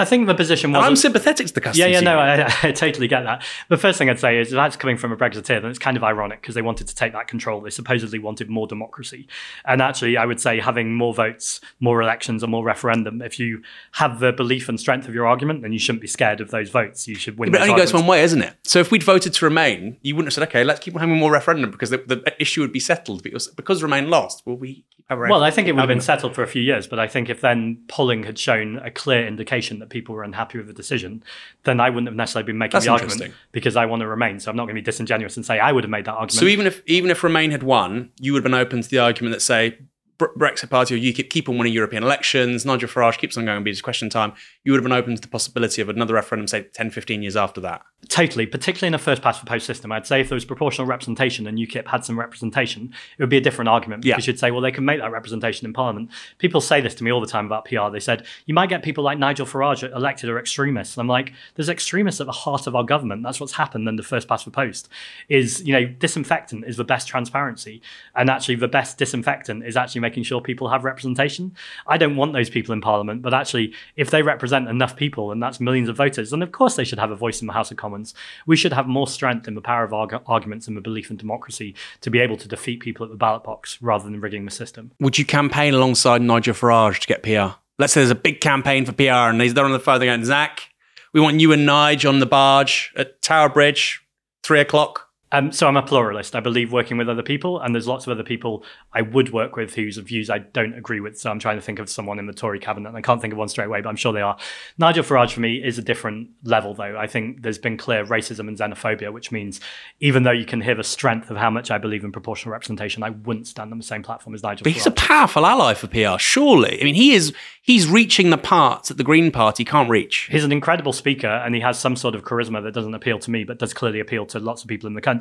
I think the position was. I'm sympathetic to the customers. Yeah, yeah, no, I, I, totally get that. The first thing I'd say is that's coming from a Brexiteer, then it's kind of ironic because they wanted to take that control. They supposedly wanted more democracy. And actually, I would say having more votes, more elections, and more referendum, if you have the belief and strength of your argument, then you shouldn't be scared of those votes. You should win. Yeah, but it only arguments. goes one way, isn't it? So if we'd voted to remain, you wouldn't have said, okay, let's keep having more referendum because the, the issue would be settled because, because Remain lost. Well, we Well, I think it would have been settled for a few years, but I think if then polling had shown a clear indication that people were unhappy with the decision, then I wouldn't have necessarily been making That's the argument because I want to remain. So I'm not going to be disingenuous and say I would have made that argument. So even if even if Remain had won, you would have been open to the argument that say Brexit Party or UKIP keep on winning European elections, Nigel Farage keeps on going and be just question time. You would have been open to the possibility of another referendum, say 10, 15 years after that. Totally, particularly in a first past the post system. I'd say if there was proportional representation and UKIP had some representation, it would be a different argument Yeah. you'd say, well, they can make that representation in Parliament. People say this to me all the time about PR. They said, you might get people like Nigel Farage elected or extremists. And I'm like, there's extremists at the heart of our government. That's what's happened the first past the post is, you know, disinfectant is the best transparency. And actually the best disinfectant is actually making sure people have representation. I don't want those people in Parliament, but actually if they represent enough people and that's millions of voters, then of course they should have a voice in the House of Commons. We should have more strength in the power of arg- arguments and the belief in democracy to be able to defeat people at the ballot box rather than rigging the system. Would you campaign alongside Nigel Farage to get PR? Let's say there's a big campaign for PR and he's there on the phone, going, Zack, we want you and Nige on the barge at Tower Bridge, three o'clock. Um, so I'm a pluralist. I believe working with other people, and there's lots of other people I would work with whose views I don't agree with. So I'm trying to think of someone in the Tory cabinet, I can't think of one straight away, but I'm sure they are. Nigel Farage for me is a different level, though. I think there's been clear racism and xenophobia, which means even though you can hear the strength of how much I believe in proportional representation, I wouldn't stand on the same platform as Nigel But he's a powerful ally for PR, surely. I mean, he is he's reaching the parts that the Green Party can't reach. He's an incredible speaker and he has some sort of charisma that doesn't appeal to me, but does clearly appeal to lots of people in the country.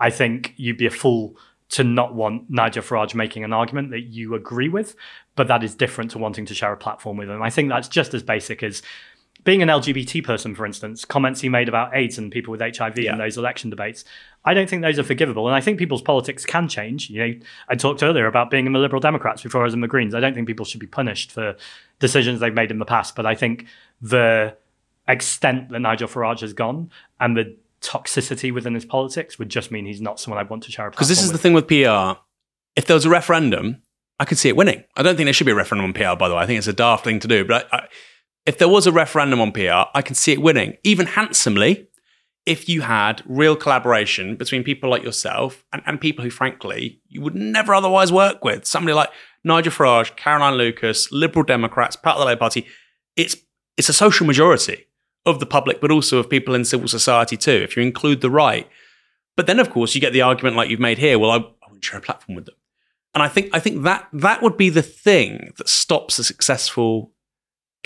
I think you'd be a fool to not want Nigel Farage making an argument that you agree with, but that is different to wanting to share a platform with him. I think that's just as basic as being an LGBT person, for instance, comments he made about AIDS and people with HIV Yeah. in those election debates. I don't think those are forgivable. And I think people's politics can change. You know, I talked earlier about being in the Liberal Democrats before I was in the Greens. I don't think people should be punished for decisions they've made in the past. But I think the extent that Nigel Farage has gone and the toxicity within his politics would just mean he's not someone I'd want to share a Because this is platform the thing with PR. If there was a referendum, I could see it winning. I don't think there should be a referendum on PR, by the way. I think it's a daft thing to do. But I, I, if there was a referendum on PR, I can see it winning, even handsomely, if you had real collaboration between people like yourself and, and people who, frankly, you would never otherwise work with. Somebody like Nigel Farage, Caroline Lucas, Liberal Democrats, part of the Labour Party. It's it's a social majority of the public, but also of people in civil society too. If you include the right, but then, of course, you get the argument like you've made here. Well, I, I wouldn't share a platform with them, and I think I think that that would be the thing that stops a successful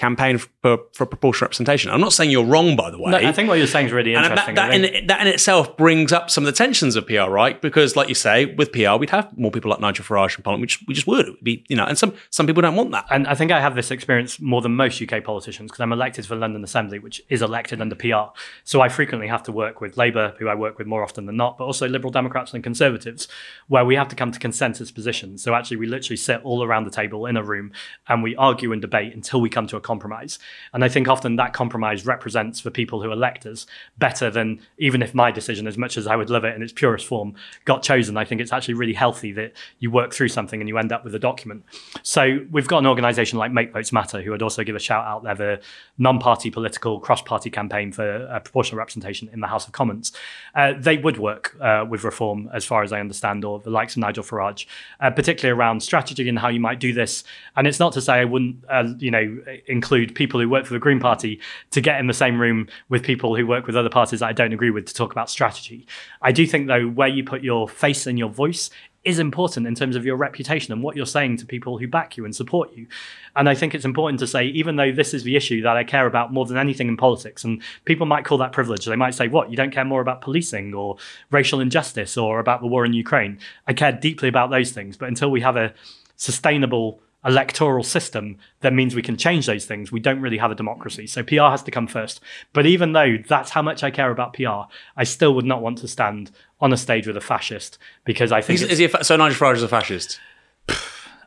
campaign for, for proportional representation. I'm not saying you're wrong, by the way. No, I think what you're saying is really and interesting. that, that, in, that in itself brings up some of the tensions of PR, right? Because, like you say, with PR, we'd have more people like Nigel Farage in Parliament, which we just would. It would be, you know, and some some people don't want that. And I think I have this experience more than most UK politicians because I'm elected for London Assembly, which is elected under PR. So I frequently have to work with Labour, who I work with more often than not, but also Liberal Democrats and Conservatives, where we have to come to consensus positions. So actually, we literally sit all around the table in a room and we argue and debate until we come to a compromise. And I think often that compromise represents the people who elect us better than even if my decision, as much as I would love it in its purest form, got chosen. I think it's actually really healthy that you work through something and you end up with a document. So we've got an organisation like Make Votes Matter, who I'd also give a shout out. They're the non-party political cross-party campaign for uh, proportional representation in the House of Commons. Uh, they would work uh, with reform, as far as I understand, or the likes of Nigel Farage, uh, particularly around strategy and how you might do this. And it's not to say I wouldn't, uh, you know, include people who work for the Green Party to get in the same room with people who work with other parties that I don't agree with to talk about strategy. I do think, though, where you put your face and your voice is important in terms of your reputation and what you're saying to people who back you and support you. And I think it's important to say, even though this is the issue that I care about more than anything in politics, and people might call that privilege, they might say, What, you don't care more about policing or racial injustice or about the war in Ukraine? I care deeply about those things. But until we have a sustainable electoral system that means we can change those things, we don't really have a democracy. So PR has to come first. But even though that's how much I care about PR, I still would not want to stand on a stage with a fascist because I think Is, is he fa- so Nigel Farage is a fascist?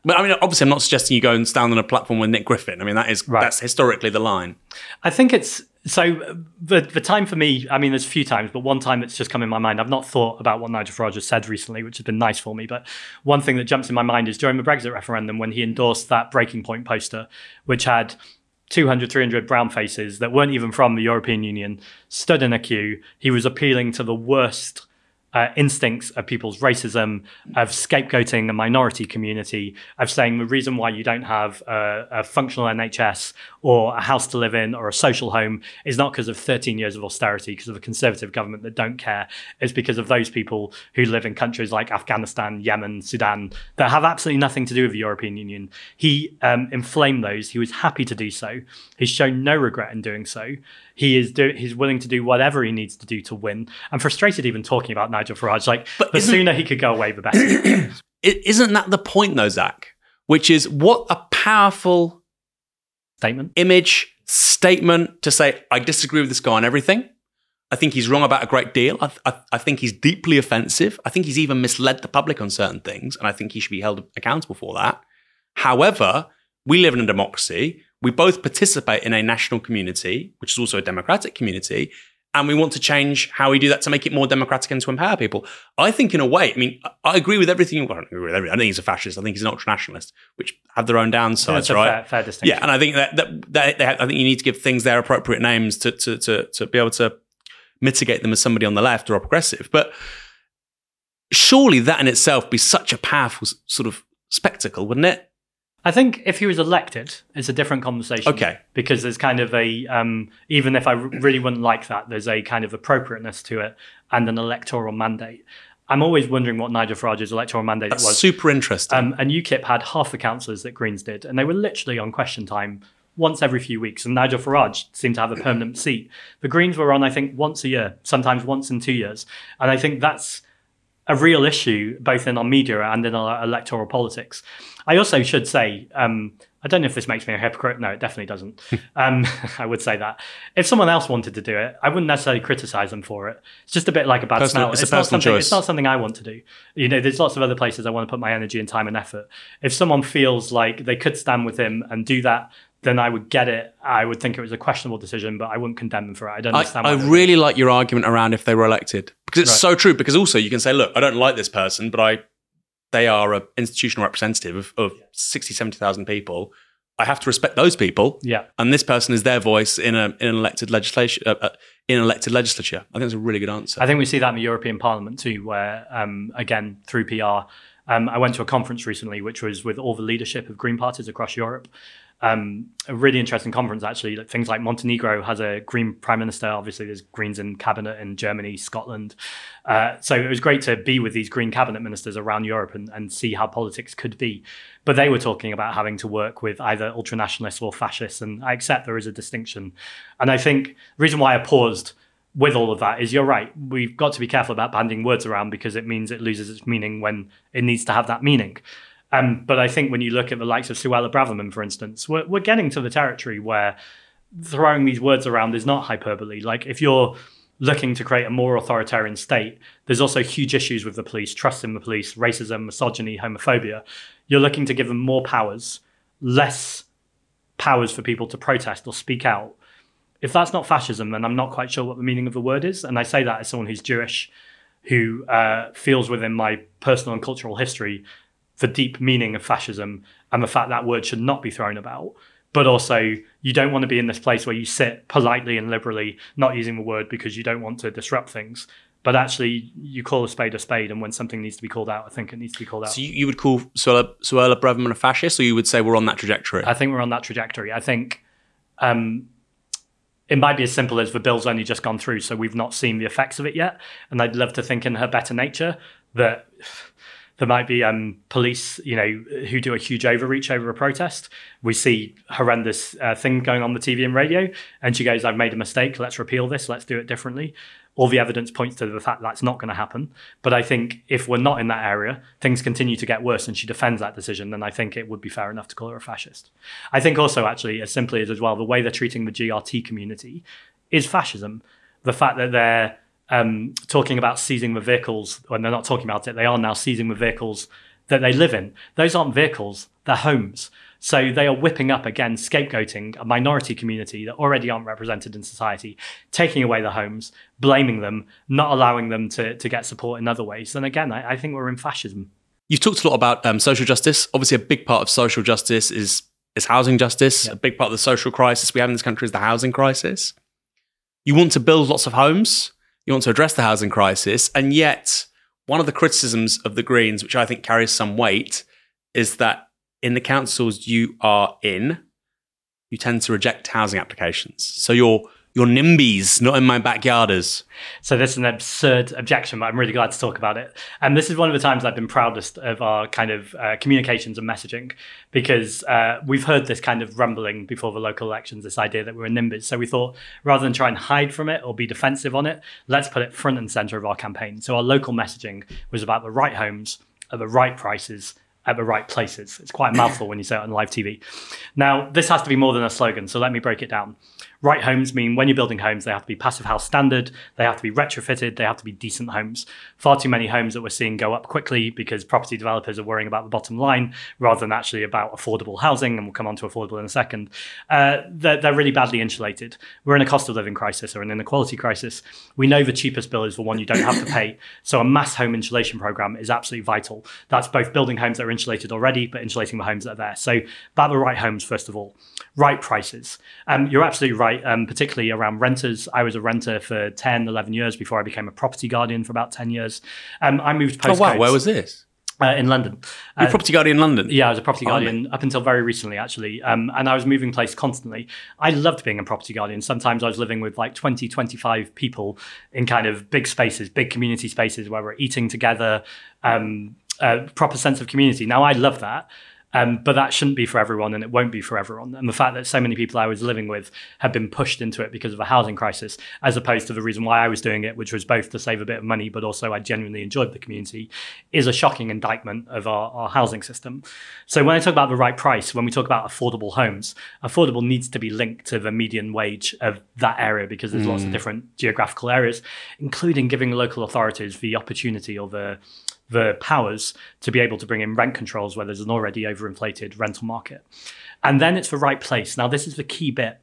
But I mean, obviously, I'm not suggesting you go and stand on a platform with Nick Griffin. I mean, that is Right. that's historically the line. I think it's so the the time for me. I mean, there's a few times, but one time that's just come in my mind. I've not thought about what Nigel Farage has said recently, which has been nice for me. But one thing that jumps in my mind is during the Brexit referendum when he endorsed that breaking point poster, which had 200, 300 brown faces that weren't even from the European Union, stood in a queue. He was appealing to the worst uh, instincts of people's racism, of scapegoating a minority community, of saying the reason why you don't have a, a, functional NHS or a house to live in or a social home is not because of 13 years of austerity, because of a conservative government that don't care. It's because of those people who live in countries like Afghanistan, Yemen, Sudan that have absolutely nothing to do with the European Union. He um, inflamed those. He was happy to do so. He's shown no regret in doing so. He is do- he's willing to do whatever he needs to do to win. I'm frustrated even talking about Nigel Farage. Like, but the sooner he could go away, the better. isn't that the point, though, Zack? Which is what a powerful statement, image, statement to say, I disagree with this guy on everything. I think he's wrong about a great deal. I, I, I, think he's deeply offensive. I think he's even misled the public on certain things, and I think he should be held accountable for that. However, we live in a democracy. We both participate in a national community, which is also a democratic community, and we want to change how we do that to make it more democratic and to empower people. I think, in a way, I mean, I agree with everything. Well, I don't agree with everything. I think he's a fascist. I think he's an ultra nationalist, which have their own downsides, right? Fair, fair, distinction. Yeah, and I think that, that, that have, I think you need to give things their appropriate names to, to to to be able to mitigate them as somebody on the left or a progressive. But surely that in itself be such a powerful sort of spectacle, wouldn't it? I think if he was elected, it's a different conversation. Okay. Because there's kind of a, um, even if I really wouldn't like that, there's a kind of appropriateness to it and an electoral mandate. I'm always wondering what Nigel Farage's electoral mandate That's was. super interesting. Um, and UKIP had half the councillors that Greens did, and they were literally on question time once every few weeks. And Nigel Farage seemed to have a permanent seat. The Greens were on, I think, once a year, sometimes once in two years. And I think that's a real issue both in our media and in our electoral politics. I also should say, um, I don't know if this makes me a hypocrite. No, it definitely doesn't. um, I would say that if someone else wanted to do it, I wouldn't necessarily criticize them for it. It's just a bit like a bad personal, smell. It's, it's a personal choice. It's not something I want to do. You know, there's lots of other places I want to put my energy and time and effort. If someone feels like they could stand with him and do that, then I would get it. I would think it was a questionable decision, but I wouldn't condemn them for it. I don't understand. I, I really like your argument around if they were elected because it's right. so true. Because also you can say, look, I don't like this person, but I they are an institutional representative of, of 60, 70,000 people. I have to respect those people. Yeah. And this person is their voice in, a, in an elected legislation, uh, uh, in an elected legislature. I think it's a really good answer. I think we see that in the European Parliament too, where, um, again, through PR, um, I went to a conference recently, which was with all the leadership of Green parties across Europe um, a really interesting conference actually. Things like Montenegro has a Green prime minister. Obviously, there's Greens in cabinet in Germany, Scotland. Uh, so it was great to be with these Green cabinet ministers around Europe and, and see how politics could be. But they were talking about having to work with either ultranationalists or fascists, and I accept there is a distinction. And I think the reason why I paused with all of that is you're right. We've got to be careful about banding words around because it means it loses its meaning when it needs to have that meaning. Um, but I think when you look at the likes of Suella Braverman, for instance, we're, we're getting to the territory where throwing these words around is not hyperbole. Like if you're looking to create a more authoritarian state, there's also huge issues with the police, trust in the police, racism, misogyny, homophobia. You're looking to give them more powers, less powers for people to protest or speak out. If that's not fascism, then I'm not quite sure what the meaning of the word is. And I say that as someone who's Jewish, who uh, feels within my personal and cultural history the deep meaning of fascism and the fact that word should not be thrown about. But also, you don't want to be in this place where you sit politely and liberally, not using the word because you don't want to disrupt things. But actually, you call a spade a spade, and when something needs to be called out, I think it needs to be called out. So you, you would call Suella, Suella Braverman a fascist, or you would say we're on that trajectory? I think we're on that trajectory. I think um, it might be as simple as the bill's only just gone through, so we've not seen the effects of it yet. And I'd love to think in her better nature that there might be um, police, you know, who do a huge overreach over a protest. We see horrendous uh, things going on the TV and radio, and she goes, "I've made a mistake. Let's repeal this. Let's do it differently." All the evidence points to the fact that's not going to happen. But I think if we're not in that area, things continue to get worse, and she defends that decision. Then I think it would be fair enough to call her a fascist. I think also, actually, as simply as as well, the way they're treating the GRT community is fascism. The fact that they're um, talking about seizing the vehicles, when they're not talking about it, they are now seizing the vehicles that they live in. Those aren't vehicles, they're homes. So they are whipping up again, scapegoating a minority community that already aren't represented in society, taking away the homes, blaming them, not allowing them to, to get support in other ways. And again, I, I think we're in fascism. You've talked a lot about um, social justice. Obviously, a big part of social justice is is housing justice. Yep. A big part of the social crisis we have in this country is the housing crisis. You want to build lots of homes You want to address the housing crisis. And yet, one of the criticisms of the Greens, which I think carries some weight, is that in the councils you are in, you tend to reject housing applications. So you're your NIMBYs, not in my backyarders. So this is an absurd objection, but I'm really glad to talk about it. And this is one of the times I've been proudest of our kind of uh, communications and messaging, because uh, we've heard this kind of rumbling before the local elections, this idea that we're NIMBYs. So we thought rather than try and hide from it or be defensive on it, let's put it front and center of our campaign. So our local messaging was about the right homes at the right prices at the right places. It's quite a mouthful when you say it on live TV. Now, this has to be more than a slogan, so let me break it down. Right homes mean when you're building homes, they have to be passive house standard, they have to be retrofitted, they have to be decent homes. Far too many homes that we're seeing go up quickly because property developers are worrying about the bottom line rather than actually about affordable housing, and we'll come on to affordable in a second. Uh, they're, they're really badly insulated. We're in a cost of living crisis or an inequality crisis. We know the cheapest bill is the one you don't have to pay. So a mass home insulation program is absolutely vital. That's both building homes that are insulated already, but insulating the homes that are there. So about the right homes, first of all. Right prices. Um, you're absolutely right right? Um, particularly around renters. I was a renter for 10, 11 years before I became a property guardian for about 10 years. Um, I moved postcodes. Oh, wow. Where was this? Uh, in London. You're uh, property guardian in London? Yeah, I was a property guardian up until very recently, actually. Um, and I was moving place constantly. I loved being a property guardian. Sometimes I was living with like 20, 25 people in kind of big spaces, big community spaces where we're eating together, um, a proper sense of community. Now, I love that. Um, but that shouldn't be for everyone and it won't be for everyone. And the fact that so many people I was living with have been pushed into it because of a housing crisis, as opposed to the reason why I was doing it, which was both to save a bit of money, but also I genuinely enjoyed the community, is a shocking indictment of our, our housing system. So when I talk about the right price, when we talk about affordable homes, affordable needs to be linked to the median wage of that area because there's mm. lots of mm. different geographical areas, including giving local authorities the opportunity or the the powers to be able to bring in rent controls where there's an already overinflated rental market. And then it's the right place. Now, this is the key bit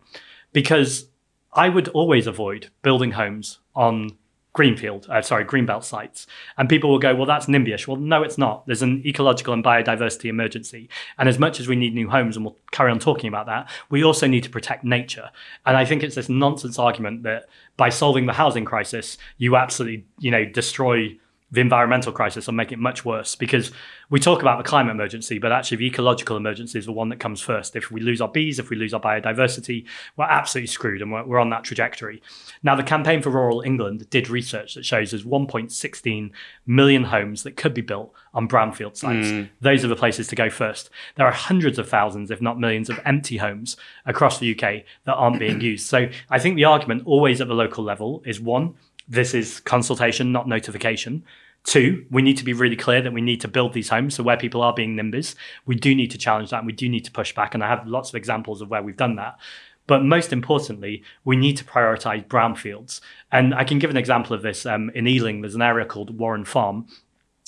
because I would always avoid building homes on greenfield, uh, sorry, greenbelt sites. And people will go, well, that's NIMBYish. Well, no, it's not. There's an ecological and biodiversity emergency. And as much as we need new homes, and we'll carry on talking about that, we also need to protect nature. And I think it's this nonsense argument that by solving the housing crisis, you absolutely, you know, destroy the environmental crisis or make it much worse because we talk about the climate emergency, but actually the ecological emergency is the one that comes first. If we lose our bees, if we lose our biodiversity, we're absolutely screwed and we're, we're on that trajectory. Now, the Campaign for Rural England did research that shows there's 1.16 million homes that could be built on brownfield sites. Mm. Those are the places to go first. There are hundreds of thousands, if not millions, of empty homes across the UK that aren't being used. So I think the argument always at the local level is one, this is consultation, not notification. Two, we need to be really clear that we need to build these homes. So where people are being NIMBYs, we do need to challenge that and we do need to push back. And I have lots of examples of where we've done that. But most importantly, we need to prioritize brownfields. And I can give an example of this. Um, in Ealing, there's an area called Warren Farm,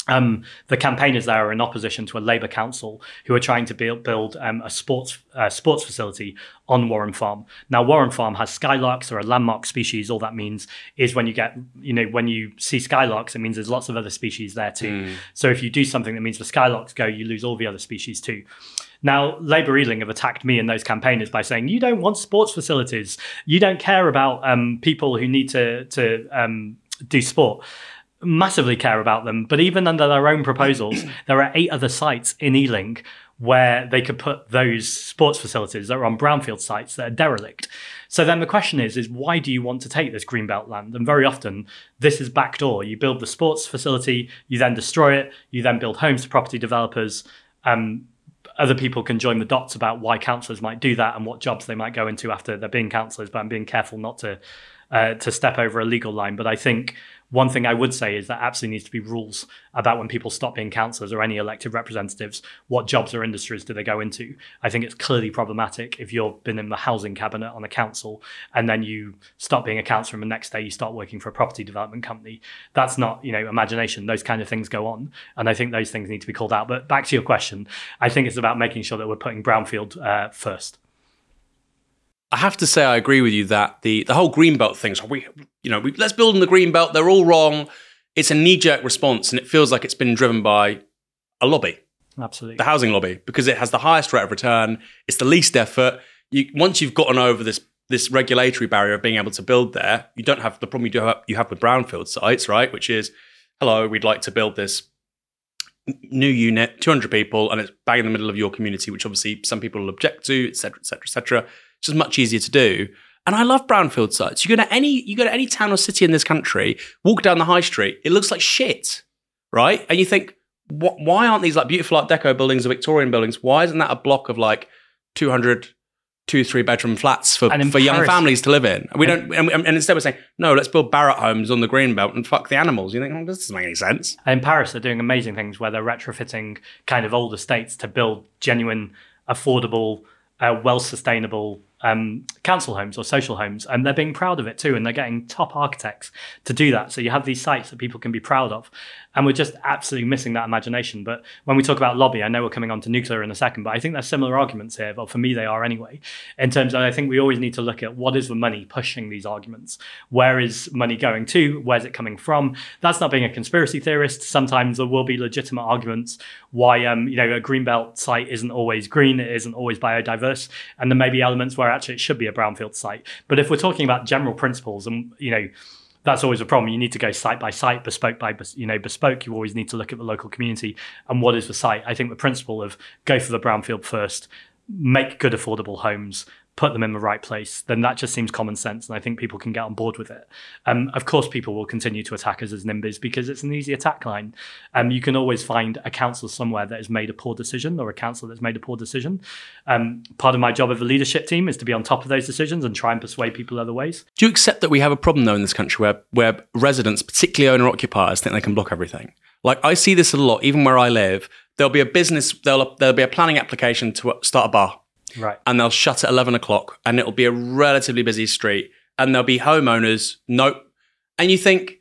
um, the campaigners there are in opposition to a Labour council who are trying to build, build um, a sports uh, sports facility on Warren Farm. Now, Warren Farm has skylarks, or a landmark species. All that means is when you get, you know, when you see skylarks, it means there's lots of other species there too. Mm. So if you do something that means the skylarks go, you lose all the other species too. Now, Labour Ealing have attacked me and those campaigners by saying you don't want sports facilities, you don't care about um, people who need to to um, do sport massively care about them. But even under their own proposals, there are eight other sites in Ealing where they could put those sports facilities that are on brownfield sites that are derelict. So then the question is, is why do you want to take this greenbelt land? And very often this is backdoor. You build the sports facility, you then destroy it, you then build homes to property developers. Um, other people can join the dots about why councillors might do that and what jobs they might go into after they're being councillors. But I'm being careful not to uh, to step over a legal line. But I think one thing I would say is that absolutely needs to be rules about when people stop being councillors or any elected representatives, what jobs or industries do they go into? I think it's clearly problematic if you've been in the housing cabinet on a council and then you stop being a councillor and the next day you start working for a property development company. That's not, you know, imagination. Those kind of things go on. And I think those things need to be called out. But back to your question, I think it's about making sure that we're putting brownfield uh, first. I have to say I agree with you that the the whole greenbelt thing. So we, you know, we, let's build in the greenbelt. They're all wrong. It's a knee jerk response, and it feels like it's been driven by a lobby. Absolutely, the housing lobby, because it has the highest rate of return. It's the least effort. You once you've gotten over this this regulatory barrier of being able to build there. You don't have the problem you do have, you have with brownfield sites, right? Which is, hello, we'd like to build this new unit, 200 people, and it's bang in the middle of your community, which obviously some people will object to, et cetera, et cetera, et cetera. It's just much easier to do. And I love brownfield sites. You go to any, you go to any town or city in this country, walk down the high street, it looks like shit, right? And you think, what, why aren't these like beautiful Art Deco buildings or Victorian buildings? Why isn't that a block of like 200 two, three bedroom flats for, for young families to live in. We don't, and, and, instead we're saying, no, let's build Barratt homes on the green belt and fuck the animals. You think, oh, this doesn't make any sense. And in Paris, they're doing amazing things where they're retrofitting kind of old estates to build genuine, affordable, uh, well sustainable um, council homes or social homes, and they're being proud of it too, and they're getting top architects to do that. So you have these sites that people can be proud of, and we're just absolutely missing that imagination. But when we talk about lobby, I know we're coming on to nuclear in a second, but I think there's similar arguments here. But for me, they are anyway. In terms of, I think we always need to look at what is the money pushing these arguments. Where is money going to? Where's it coming from? That's not being a conspiracy theorist. Sometimes there will be legitimate arguments why um, you know a greenbelt site isn't always green, it isn't always biodiverse, and there may be elements where actually it should be a brownfield site. But if we're talking about general principles, and you know, that's always a problem. You need to go site by site, bespoke by you know bespoke. You always need to look at the local community and what is the site. I think the principle of go for the brownfield first, make good affordable homes, put them in the right place, then that just seems common sense. And I think people can get on board with it. Um, of course, people will continue to attack us as NIMBYs because it's an easy attack line. Um, you can always find a council somewhere that has made a poor decision or a council that's made a poor decision. Um, part of my job of the leadership team is to be on top of those decisions and try and persuade people other ways. Do you accept that we have a problem, though, in this country where, where residents, particularly owner occupiers, think they can block everything? Like, I see this a lot, even where I live. There'll be a business, there'll, there'll be a planning application to start a bar Right. And they'll shut at 11 o'clock and it'll be a relatively busy street and there'll be homeowners. Nope. And you think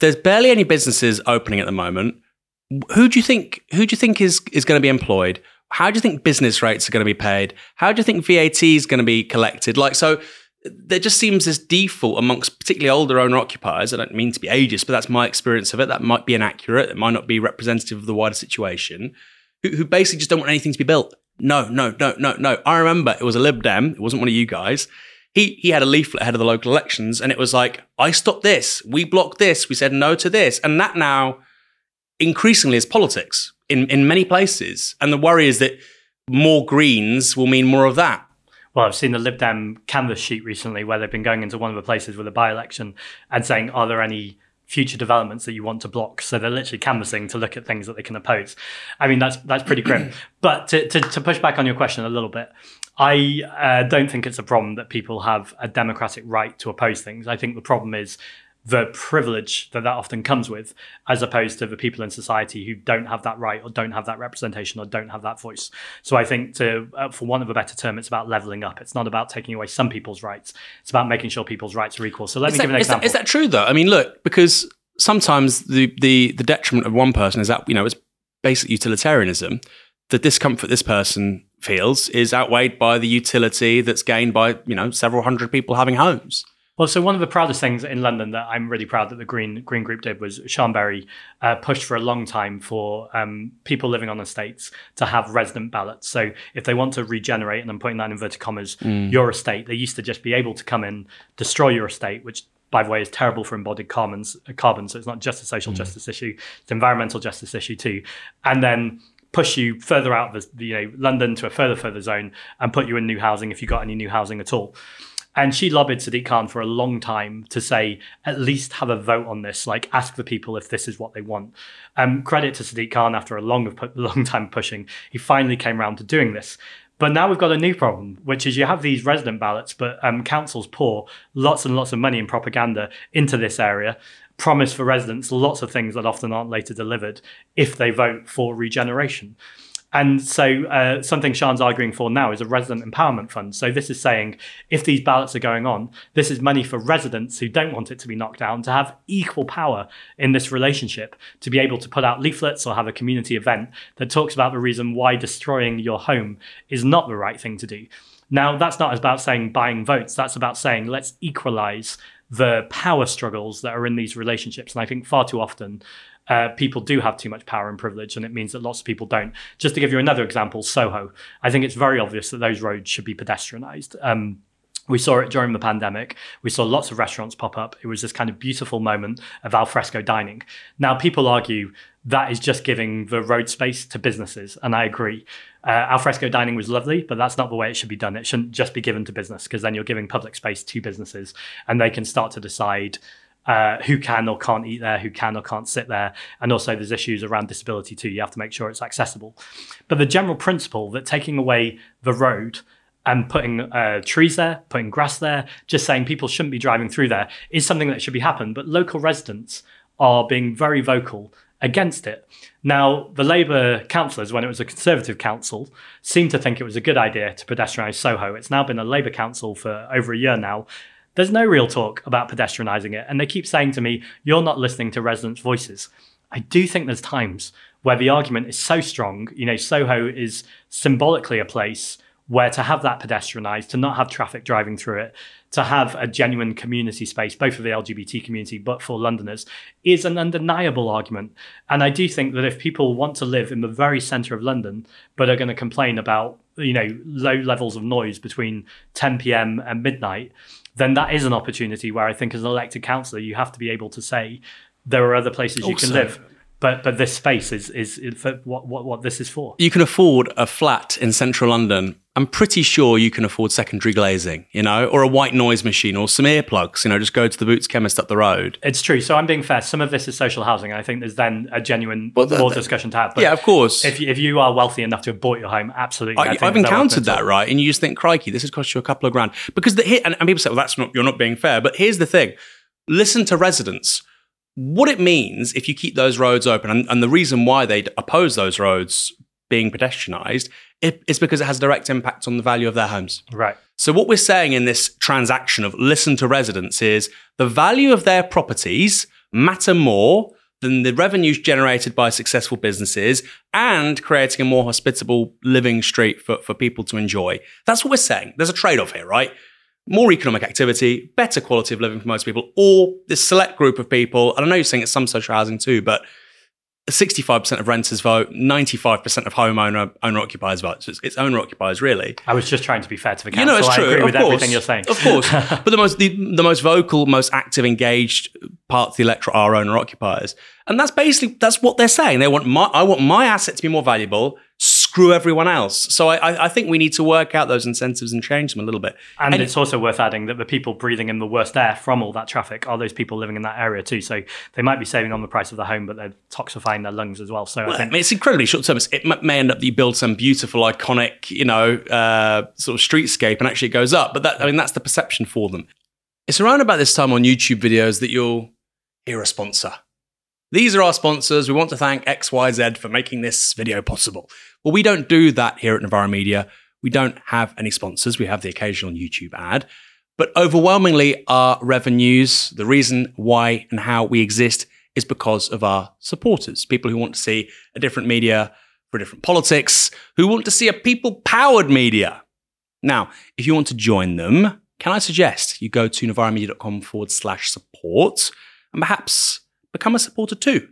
there's barely any businesses opening at the moment. Who do you think, who do you think is, is going to be employed? How do you think business rates are going to be paid? How do you think VAT is going to be collected? Like, so there just seems this default amongst particularly older owner occupiers. I don't mean to be ageist, but that's my experience of it. That might be inaccurate. It might not be representative of the wider situation. Who, who basically just don't want anything to be built. No, no, no, no, no. I remember it was a Lib Dem. It wasn't one of you guys. He he had a leaflet ahead of the local elections, and it was like, "I stopped this. We blocked this. We said no to this." And that now increasingly is politics in in many places. And the worry is that more Greens will mean more of that. Well, I've seen the Lib Dem canvas sheet recently where they've been going into one of the places with a by election and saying, "Are there any?" Future developments that you want to block. So they're literally canvassing to look at things that they can oppose. I mean, that's that's pretty grim. but to, to, to, push back on your question a little bit, I uh, don't think it's a problem that people have a democratic right to oppose things. I think the problem is the privilege that that often comes with, as opposed to the people in society who don't have that right or don't have that representation or don't have that voice. So I think, to uh, for want of a better term, it's about leveling up. It's not about taking away some people's rights. It's about making sure people's rights are equal. So let is me that, give an is example. That, is that true though? I mean, look, because sometimes the the the detriment of one person is that you know it's basic utilitarianism. The discomfort this person feels is outweighed by the utility that's gained by you know several hundred people having homes. Well, so one of the proudest things in London that I'm really proud that the Green Green Group did was Siân Berry uh, pushed for a long time for um, people living on estates to have resident ballots. So if they want to regenerate, and I'm putting that in inverted commas, mm. your estate, they used to just be able to come in, destroy your estate, which by the way, is terrible for embodied carbons, carbon. So it's not just a social mm. justice issue; it's an environmental justice issue too. And then push you further out of the, you know London to a further further zone and put you in new housing if you got any new housing at all. And she lobbied Sadiq Khan for a long time to say, at least have a vote on this. Like, ask the people if this is what they want. Um, credit to Sadiq Khan after a long, long time pushing, he finally came around to doing this. But now we've got a new problem, which is you have these resident ballots, but um, councils pour lots and lots of money and propaganda into this area, promise for residents lots of things that often aren't later delivered if they vote for regeneration. And so, uh, something Siân's arguing for now is a resident empowerment fund. So, this is saying if these ballots are going on, this is money for residents who don't want it to be knocked down to have equal power in this relationship, to be able to put out leaflets or have a community event that talks about the reason why destroying your home is not the right thing to do. Now, that's not about saying buying votes, that's about saying let's equalize the power struggles that are in these relationships. And I think far too often, uh, people do have too much power and privilege, and it means that lots of people don't. Just to give you another example, Soho. I think it's very obvious that those roads should be pedestrianised. Um, We saw it during the pandemic. We saw lots of restaurants pop up. It was this kind of beautiful moment of alfresco dining. Now, people argue that is just giving the road space to businesses, and I agree. Uh, alfresco dining was lovely, but that's not the way it should be done. It shouldn't just be given to business because then you're giving public space to businesses, and they can start to decide uh, who can or can't eat there, who can or can't sit there. And also, there's issues around disability too. You have to make sure it's accessible. But the general principle that taking away the road and putting uh, trees there, putting grass there, just saying people shouldn't be driving through there is something that should be happen. But local residents are being very vocal against it. Now, the Labour councillors, when it was a Conservative council, seemed to think it was a good idea to pedestrianise Soho. It's now been a Labour council for over a year now. There's no real talk about pedestrianising it. And they keep saying to me, you're not listening to residents' voices. I do think there's times where the argument is so strong. You know, Soho is symbolically a place where to have that pedestrianised, to not have traffic driving through it, to have a genuine community space, both for the LGBT community, but for Londoners, is an undeniable argument. And I do think that if people want to live in the very centre of London, but are going to complain about, you know, low levels of noise between 10 p.m. and midnight, then that is an opportunity where I think as an elected councillor, you have to be able to say there are other places you Also- can live. But but this space is is, is for what, what what this is for. You can afford a flat in central London. I'm pretty sure you can afford secondary glazing, you know, or a white noise machine or some earplugs, you know, just go to the Boots chemist up the road. It's true. So I'm being fair. Some of this is social housing. I think there's then a genuine Well, the- more the- discussion to have. But yeah, of course. If you, if you are wealthy enough to have bought your home, absolutely. I, I've encountered that, right? And you just think, crikey, this has cost you a couple of grand. Because the here, and, and people say, well, that's not, you're not being fair. But here's the thing listen to residents. What it means if you keep those roads open, and, and the reason why they oppose those roads being pedestrianised it- is because it has direct impact on the value of their homes. Right. So, what we're saying in this transaction of listen to residents is the value of their properties matter more than the revenues generated by successful businesses and creating a more hospitable living street for, for people to enjoy. That's what we're saying. There's a trade off here, right? More economic activity, better quality of living for most people, or this select group of people. And I know you're saying it's some social housing too, but 65% of renters vote, 95% of homeowner owner occupiers vote. So it's, it's owner occupiers, really. I was just trying to be fair to the council. You know, it's I true. agree of with course, everything you're saying. Of course, but the most the, the most vocal, most active, engaged part of the electorate are owner occupiers, and that's basically that's what they're saying. They want my I want my asset to be more valuable. Screw everyone else. So I I, I think we need to work out those incentives and change them a little bit. And, it's also worth adding that the people breathing in the worst air from all that traffic are those people living in that area too. So they might be saving on the price of the home, but they're toxifying their lungs as well. So I I think mean, it's incredibly short term. It may end up that you build some beautiful, iconic, you know, uh, sort of streetscape, and actually it goes up. But that, I mean, that's the perception for them. It's around about this time on YouTube videos that you'll hear a sponsor. These are our sponsors. We want to thank XYZ for making this video possible. Well, we don't do that here at Novara Media. We don't have any sponsors. We have the occasional YouTube ad. But overwhelmingly, our revenues, the reason why and how we exist is because of our supporters, people who want to see a different media for a different politics, who want to see a people powered media. Now, if you want to join them, can I suggest you go to novaramedia.com forward slash support and perhaps become a supporter too?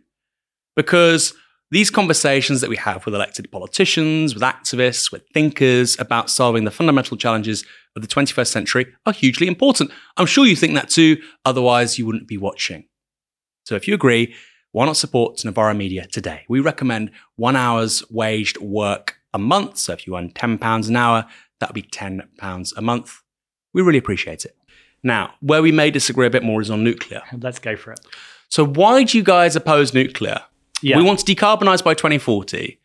Because these conversations that we have with elected politicians, with activists, with thinkers about solving the fundamental challenges of the 21st century are hugely important. I'm sure you think that too, otherwise, you wouldn't be watching. So if you agree, why not support Novara Media today? We recommend one hour's waged work a month. So if you earn £10 an hour, that would be £10 a month. We really appreciate it. Now, where we may disagree a bit more is on nuclear. let's go for it. So why do you guys oppose nuclear? Yeah. We want to decarbonize by 2040.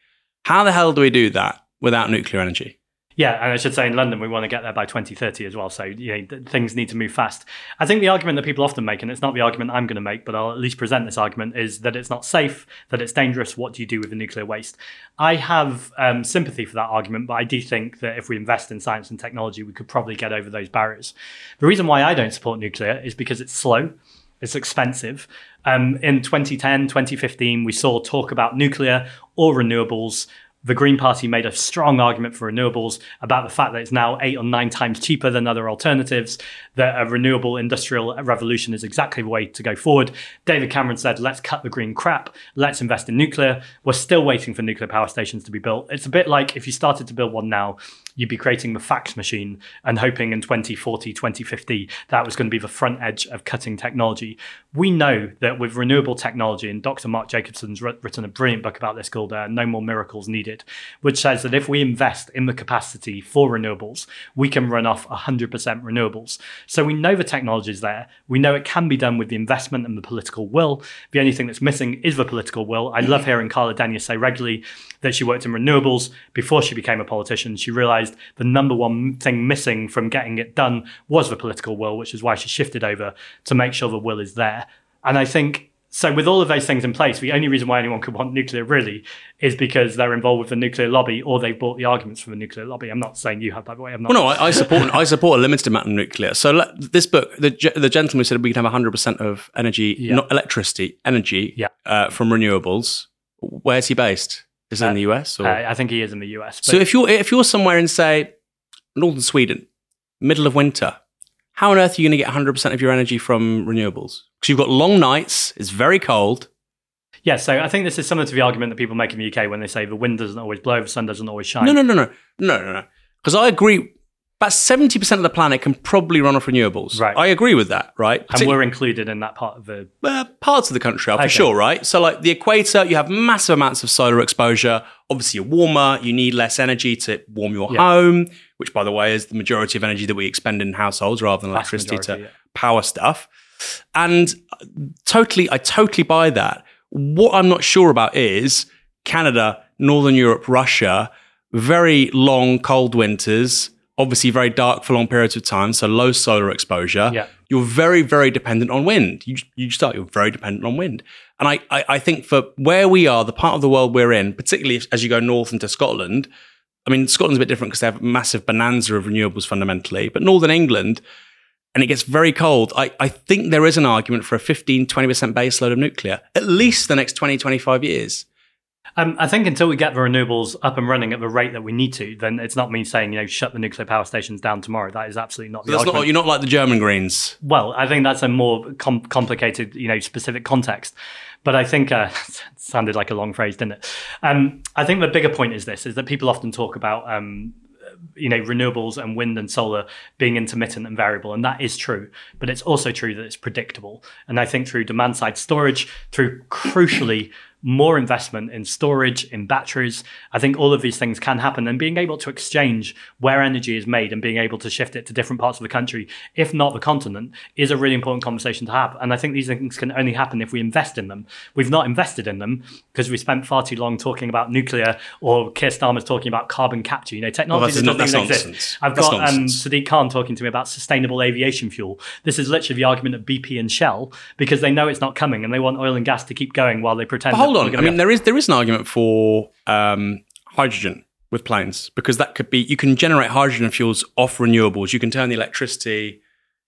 How the hell do we do that without nuclear energy? Yeah, and I should say in London we want to get there by 2030 as well. So you know, things need to move fast. I think the argument that people often make, and it's not the argument I'm going to make, but I'll at least present this argument, is that it's not safe, that it's dangerous. What do you do with the nuclear waste? I have um, sympathy for that argument, but I do think that if we invest in science and technology, we could probably get over those barriers. The reason why I don't support nuclear is because it's slow. It's expensive. Um, in 2010, 2015, we saw talk about nuclear or renewables. The Green Party made a strong argument for renewables about the fact that it's now eight or nine times cheaper than other alternatives, that a renewable industrial revolution is exactly the way to go forward. David Cameron said, let's cut the green crap, let's invest in nuclear. We're still waiting for nuclear power stations to be built. It's a bit like if you started to build one now, you'd be creating the fax machine and hoping in 2040, 2050, that was going to be the front edge of cutting technology. We know that with renewable technology, and Dr. Mark Jacobson's written a brilliant book about this called uh, No More Miracles Needed, which says that if we invest in the capacity for renewables, we can run off 100% renewables. So we know the technology is there. We know it can be done with the investment and the political will. The only thing that's missing is the political will. I love hearing Carla Denyer say regularly that she worked in renewables before she became a politician. She realized the number one thing missing from getting it done was the political will, which is why she shifted over to make sure the will is there. And I think so with all of those things in place, the only reason why anyone could want nuclear really is because they're involved with the nuclear lobby or they've bought the arguments from the nuclear lobby. I'm not saying you have, by the way. I'm not. Well, no, I, I support I support a limited amount of nuclear. So this book, the the gentleman who said we can have 100 percent of energy, yeah. not electricity, energy, yeah. uh, from renewables. Where's he based? Is it uh, in the US? Or? Uh, I think he is in the US. So if you're if you're somewhere in say northern Sweden, middle of winter, how on earth are you going to get 100% of your energy from renewables? Because you've got long nights, it's very cold. Yeah, so I think this is similar to the argument that people make in the UK when they say the wind doesn't always blow, the sun doesn't always shine. No, no, no, no, no, no, no. Because I agree. About 70% of the planet can probably run off renewables. Right. I agree with that, right? And we're included in that part of the. Uh, parts of the country are for okay. sure, right? So, like the equator, you have massive amounts of solar exposure. Obviously, you're warmer, you need less energy to warm your yeah. home which by the way is the majority of energy that we expend in households rather than electricity majority, to yeah. power stuff. And totally, I totally buy that. What I'm not sure about is Canada, Northern Europe, Russia, very long cold winters, obviously very dark for long periods of time, so low solar exposure. Yeah. You're very, very dependent on wind. You, you start, you're very dependent on wind. And I, I, I think for where we are, the part of the world we're in, particularly as you go north into Scotland, I mean, Scotland's a bit different because they have a massive bonanza of renewables fundamentally, but Northern England, and it gets very cold. I, I think there is an argument for a 15, 20% base load of nuclear, at least the next 20, 25 years. Um, I think until we get the renewables up and running at the rate that we need to, then it's not me saying you know shut the nuclear power stations down tomorrow. That is absolutely not. So the that's argument. not you're not like the German Greens. Well, I think that's a more com- complicated, you know, specific context. But I think uh, sounded like a long phrase, didn't it? Um, I think the bigger point is this: is that people often talk about um, you know renewables and wind and solar being intermittent and variable and that is true but it's also true that it's predictable and i think through demand side storage through crucially more investment in storage, in batteries. I think all of these things can happen and being able to exchange where energy is made and being able to shift it to different parts of the country, if not the continent, is a really important conversation to have. And I think these things can only happen if we invest in them. We've not invested in them because we spent far too long talking about nuclear or Keir Starmer's talking about carbon capture. You know, technology well, that doesn't even exist. I've that's got um, Sadiq Khan talking to me about sustainable aviation fuel. This is literally the argument of BP and Shell because they know it's not coming and they want oil and gas to keep going while they pretend hold on. I mean, there is there is an argument for um, hydrogen with planes because that could be you can generate hydrogen fuels off renewables. You can turn the electricity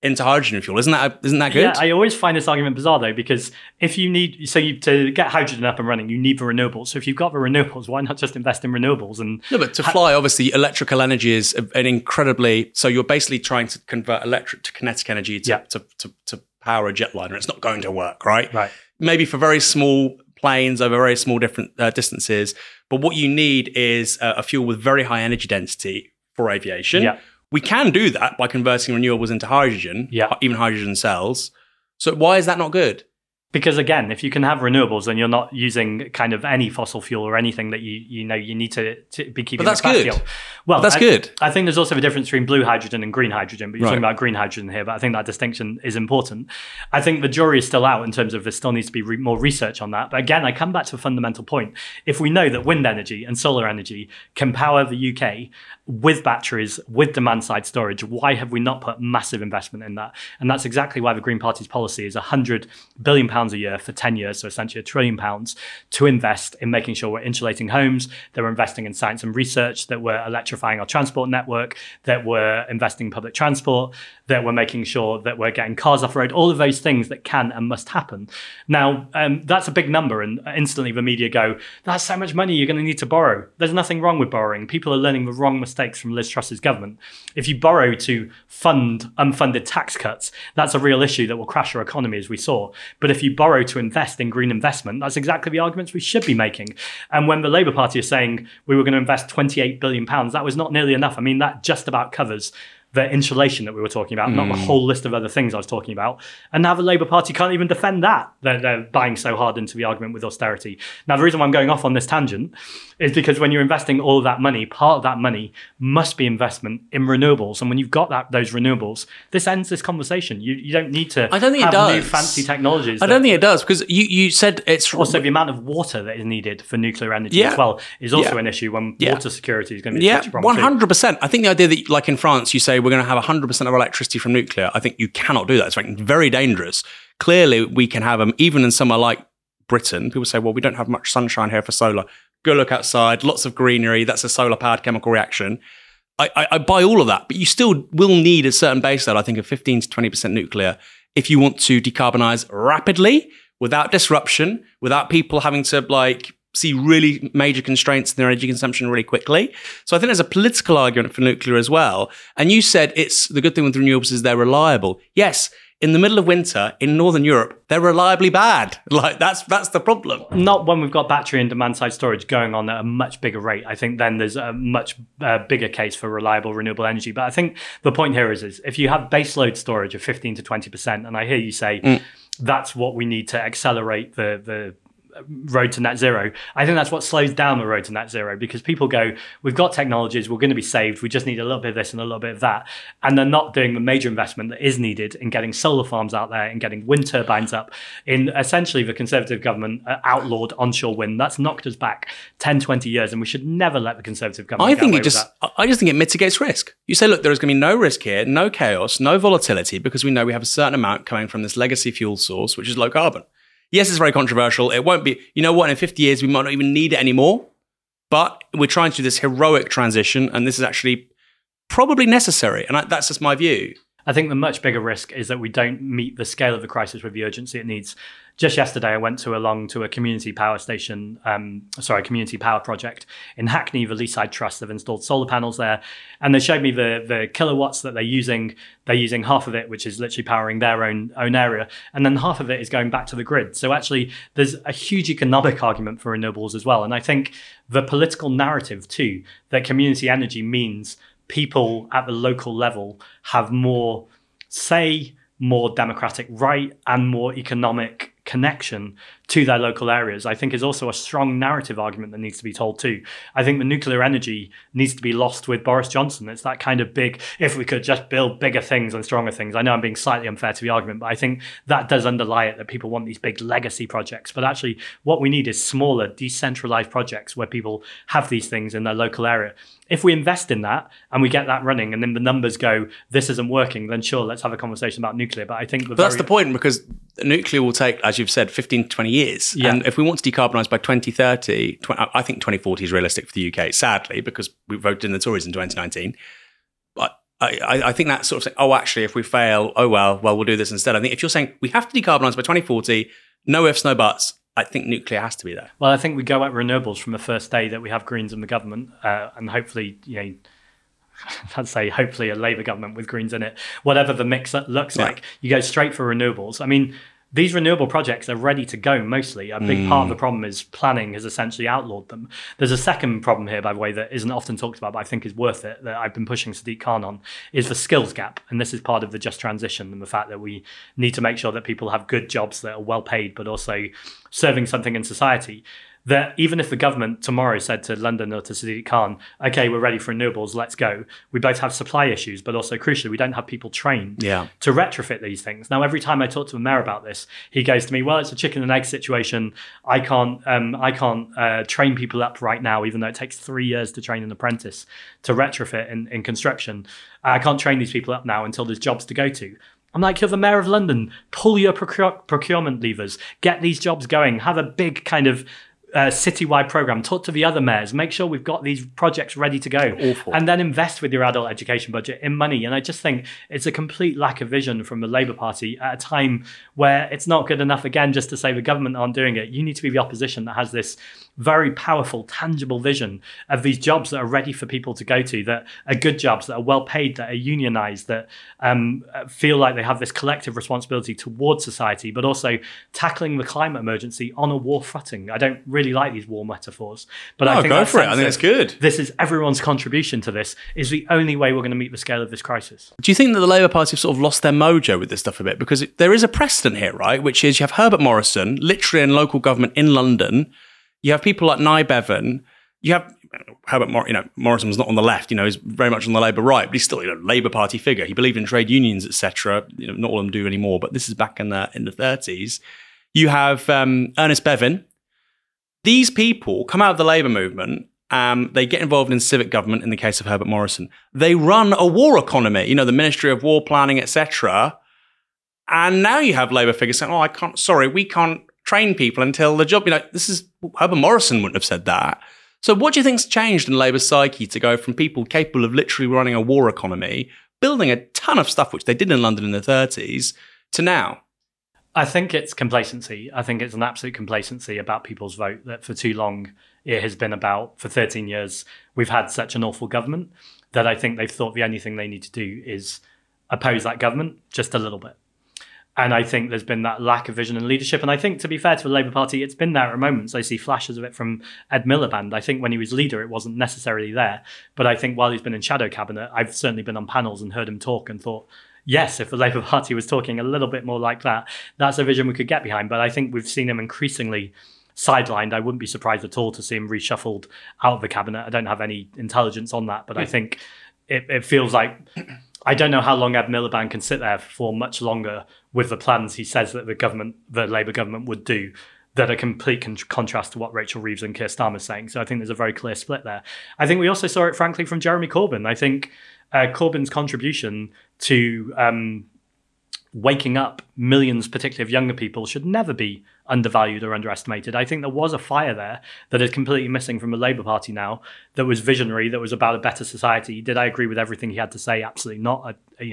into hydrogen fuel. Isn't that isn't that good? Yeah, I always find this argument bizarre though because if you need so you to get hydrogen up and running, you need the renewables. So if you've got the renewables, why not just invest in renewables and No, but to fly obviously electrical energy is an incredibly so you're basically trying to convert electric to kinetic energy to, yeah. to, to, to power a jetliner. It's not going to work, right? Right. Maybe for very small planes over very small different uh, distances. But what you need is uh, a fuel with very high energy density for aviation. Yeah. We can do that by converting renewables into hydrogen, yeah. even hydrogen cells. So why is that not good? Because again if you can have renewables and you're not using kind of any fossil fuel or anything that you you know you need to, to be keeping but that's good. well but that's I, good. I think there's also a difference between blue hydrogen and green hydrogen but you're right. talking about green hydrogen here but i think that distinction is important. I think the jury is still out in terms of there still needs to be re- more research on that. But again i come back to a fundamental point. If we know that wind energy and solar energy can power the uk with batteries with demand side storage why have we not put massive investment in that? And that's exactly why the green party's policy is 100 billion pounds a year for 10 years, so essentially a trillion pounds, to invest in making sure we're insulating homes, that we're investing in science and research, that we're electrifying our transport network, that we're investing in public transport, that we're making sure that we're getting cars off road, all of those things that can and must happen. Now, um, that's a big number, and instantly the media go, that's so much money you're going to need to borrow. There's nothing wrong with borrowing. People are learning the wrong mistakes from Liz Truss's government. If you borrow to fund unfunded tax cuts, that's a real issue that will crash our economy, as we saw. But if you borrow to invest in green investment, that's exactly the arguments we should be making. And when the Labour Party is saying we were going to invest 28 billion pounds, that was not nearly enough. I mean, that just about covers the insulation that we were talking about, mm. not the hmm. whole list of other things I was talking about. And now the Labour Party can't even defend that. They're, they're buying so hard into the argument with austerity. Now, the reason why I'm going off on this tangent is because when you're investing all of that money, part of that money must be investment in renewables. And when you've got that those renewables, this ends this conversation. You, you don't need to I don't think it does. new fancy technologies. I don't think it does because you, you said it's also the amount of water that is needed for nuclear energy yeah. as well is also yeah. an issue when yeah. water security is going to be yeah, one hundred percent. I think the idea that like in France, you say we're going to have hundred percent of electricity from nuclear. I think you cannot do that. It's very dangerous. Clearly, we can have them even in somewhere like Britain. People say, well, we don't have much sunshine here for solar. Go look outside, lots of greenery. That's a solar powered chemical reaction. I, I, I, buy all of that, but you still will need a certain baseload, I think, of 15 to 20% nuclear if you want to decarbonize rapidly without disruption, without people having to like see really major constraints in their energy consumption really quickly. So I think there's a political argument for nuclear as well. And you said it's the good thing with renewables is they're reliable. Yes, in the middle of winter in northern Europe, they're reliably bad. Like that's that's the problem. Not when we've got battery and demand side storage going on at a much bigger rate. I think then there's a much uh, bigger case for reliable renewable energy. But I think the point here is, is if you have baseload storage of 15 to 20 percent, and I hear you say. Mm that's what we need to accelerate the the road to net zero. I think that's what slows down the road to net zero because people go, we've got technologies, we're going to be saved, we just need a little bit of this and a little bit of that. And they're not doing the major investment that is needed in getting solar farms out there and getting wind turbines up. In essentially, the Conservative government uh, outlawed onshore wind. That's knocked us back 10, 20 years, and we should never let the Conservative government. I think it just, I just think it mitigates risk. You say, look, there is going to be no risk here, no chaos, no volatility, because we know we have a certain amount coming from this legacy fuel source, which is low carbon. Yes, it's very controversial. It won't be, you know what, in 50 years, we might not even need it anymore. But we're trying to do this heroic transition, and this is actually probably necessary. And I, that's just my view. I think the much bigger risk is that we don't meet the scale of the crisis with the urgency it needs. Just yesterday, I went to along to a community power station, um, sorry, community power project in Hackney. The Leaside Trust have installed solar panels there, and they showed me the the kilowatts that they're using. They're using half of it, which is literally powering their own own area, and then half of it is going back to the grid. So actually, there's a huge economic argument for renewables as well. And I think the political narrative too that community energy means people at the local level have more say, more democratic right, and more economic connection to their local areas, I think is also a strong narrative argument that needs to be told too. I think the nuclear energy needs to be lost with Boris Johnson. It's that kind of big, if we could just build bigger things and stronger things. I know I'm being slightly unfair to the argument, but I think that does underlie it that people want these big legacy projects. But actually, what we need is smaller, decentralized projects where people have these things in their local area. If we invest in that and we get that running and then the numbers go, this isn't working, then sure, let's have a conversation about nuclear. But I think the that's the point because nuclear will take, as you've said, 15 to 20 years. Yeah. And if we want to decarbonise by 2030, 20, I think 2040 is realistic for the UK, sadly, because we voted in the Tories in 2019. But I, I, think that sort of saying, oh, actually, if we fail, oh, well, well, we'll do this instead. I think if you're saying we have to decarbonise by 2040, no ifs, no buts, I think nuclear has to be there. Well, I think we go at renewables from the first day that we have Greens in the government, uh, and hopefully, you know, I'd say hopefully a Labour government with Greens in it, whatever the mix looks yeah. like, you go straight for renewables. I mean, these renewable projects are ready to go mostly. A big mm. part of the mm. problem is planning has essentially outlawed them. There's a second problem here, by the way, that isn't often talked about, but I think is worth it, that I've been pushing Sadiq Khan on, is the skills gap. And this is part of the just transition and the fact that we need to make sure that people have good jobs that are well paid, but also serving something in society that even if the government tomorrow said to London or to Sadiq Khan, okay, we're ready for renewables, let's go, we both have supply issues, but also crucially, we don't have people trained yeah. to retrofit these things. Now, every time I talk to a mayor about this, he goes to me, well, it's a chicken and egg situation. I can't, um, I can't uh, train people up right now, even though it takes three years to train an apprentice to retrofit in, in construction. I can't train these people up now until there's jobs to go to. I'm like, you're the mayor of London. Pull your procure- procurement levers. Get these jobs going. Have a big kind of a citywide program. Talk to the other mayors. Make sure we've got these projects ready to go, Awful. and then invest with your adult education budget in money. And I just think it's a complete lack of vision from the Labour Party at a time where it's not good enough again just to say the government aren't doing it. You need to be the opposition that has this very powerful, tangible vision of these jobs that are ready for people to go to, that are good jobs, that are well paid, that are unionized, that um, feel like they have this collective responsibility towards society, but also tackling the climate emergency on a war footing. I don't really like these war metaphors, but I think go for it. I think it's good. This is everyone's contribution to this is the only way we're going to meet the scale of this crisis. Do you think that the Labour Party have sort of lost their mojo with this stuff a bit? Because it, there is a precedent here, right? Which is you have Herbert Morrison, literally in local government in London. You have people like Nye Bevan. You have Herbert, Mor- you know, Morrison was not on the left. You know, he's very much on the Labour right, but he's still you know, Labour Party figure. He believed in trade unions, etc. You know, not all of them do anymore, but this is back in the in the thirties. You have um, Ernest Bevin. These people come out of the Labour movement um, they get involved in civic government in the case of Herbert Morrison. They run a war economy, you know, the Ministry of War Planning, etc. And now you have Labour figures saying, "Oh, I can't. Sorry, we can't train people until the job." You know, this is Herbert Morrison wouldn't have said that. So, what do you think's changed in Labour's psyche to go from people capable of literally running a war economy, building a ton of stuff which they did in London in the 30s, to now? I think it's complacency. I think it's an absolute complacency about people's vote that for too long it has been about for 13 years we've had such an awful government that I think they've thought the only thing they need to do is oppose that government just a little bit. And I think there's been that lack of vision and leadership. And I think, to be fair to the Labour Party, it's been there at moments. I see flashes of it from Ed Miliband. I think when he was leader, it wasn't necessarily there. But I think while he's been in shadow cabinet, I've certainly been on panels and heard him talk and thought, yes, if the Labour Party was talking a little bit more like that, that's a vision we could get behind. But I think we've seen him increasingly sidelined. I wouldn't be surprised at all to see him reshuffled out of the cabinet. I don't have any intelligence on that, but I hmm. think it, it feels like I don't know how long Ed Miliband can sit there for much longer with the plans he says that the government, the Labour government, would do that are complete con- contrast to what Rachel Reeves and Keir Starmer are saying. So I think there's a very clear split there. I think we also saw it, frankly, from Jeremy Corbyn. I think uh, Corbyn's contribution to um, waking up millions, particularly of younger people, should never be undervalued or underestimated. I think there was a fire there that is completely missing from the Labour Party now that was visionary, that was about a better society. Did I agree with everything he had to say? Absolutely not. I, you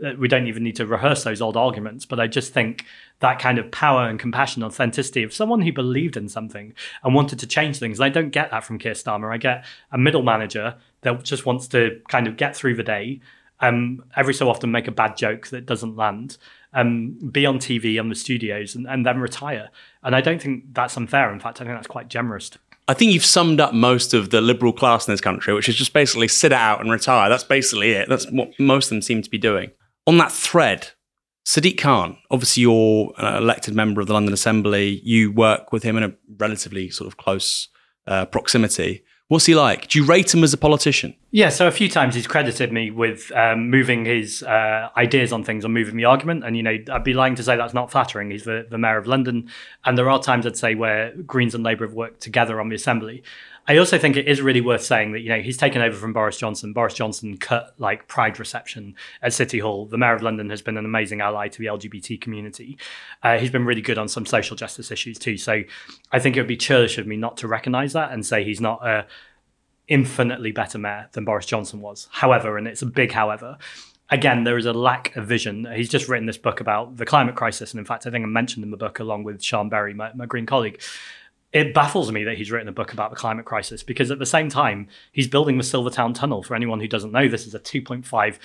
know, uh, we don't even need to rehearse those old arguments, but I just think that kind of power and compassion, authenticity of someone who believed in something and wanted to change things. And I don't get that from Keir Starmer. I get a middle manager that just wants to kind of get through the day um, every so often make a bad joke that doesn't land, um, be on TV on the studios, and, and then retire. And I don't think that's unfair. In fact, I think that's quite generous. I think you've summed up most of the liberal class in this country, which is just basically sit out and retire. That's basically it. That's what most of them seem to be doing. On that thread, Sadiq Khan, obviously you're an elected member of the London Assembly. You work with him in a relatively sort of close uh, proximity. What's he like? Do you rate him as a politician? Yeah, so a few times he's credited me with um, moving his uh, ideas on things or moving the argument. And, you know, I'd be lying to say that's not flattering. He's the, the mayor of London. And there are times I'd say where Greens and Labour have worked together on the Assembly. I also think it is really worth saying that, you know, he's taken over from Boris Johnson. Boris Johnson cut like pride reception at City Hall. The mayor of London has been an amazing ally to the LGBT community. Uh, he's been really good on some social justice issues too. So I think it would be churlish of me not to recognise that and say he's not a infinitely better mayor than Boris Johnson was. However, and it's a big however, again, there is a lack of vision. He's just written this book about the climate crisis. And in fact, I think I mentioned in the book along with Siân Berry, my, my Green colleague. It baffles me that he's written a book about the climate crisis because at the same time, he's building the Silvertown Tunnel. For anyone who doesn't know, this is a 2.5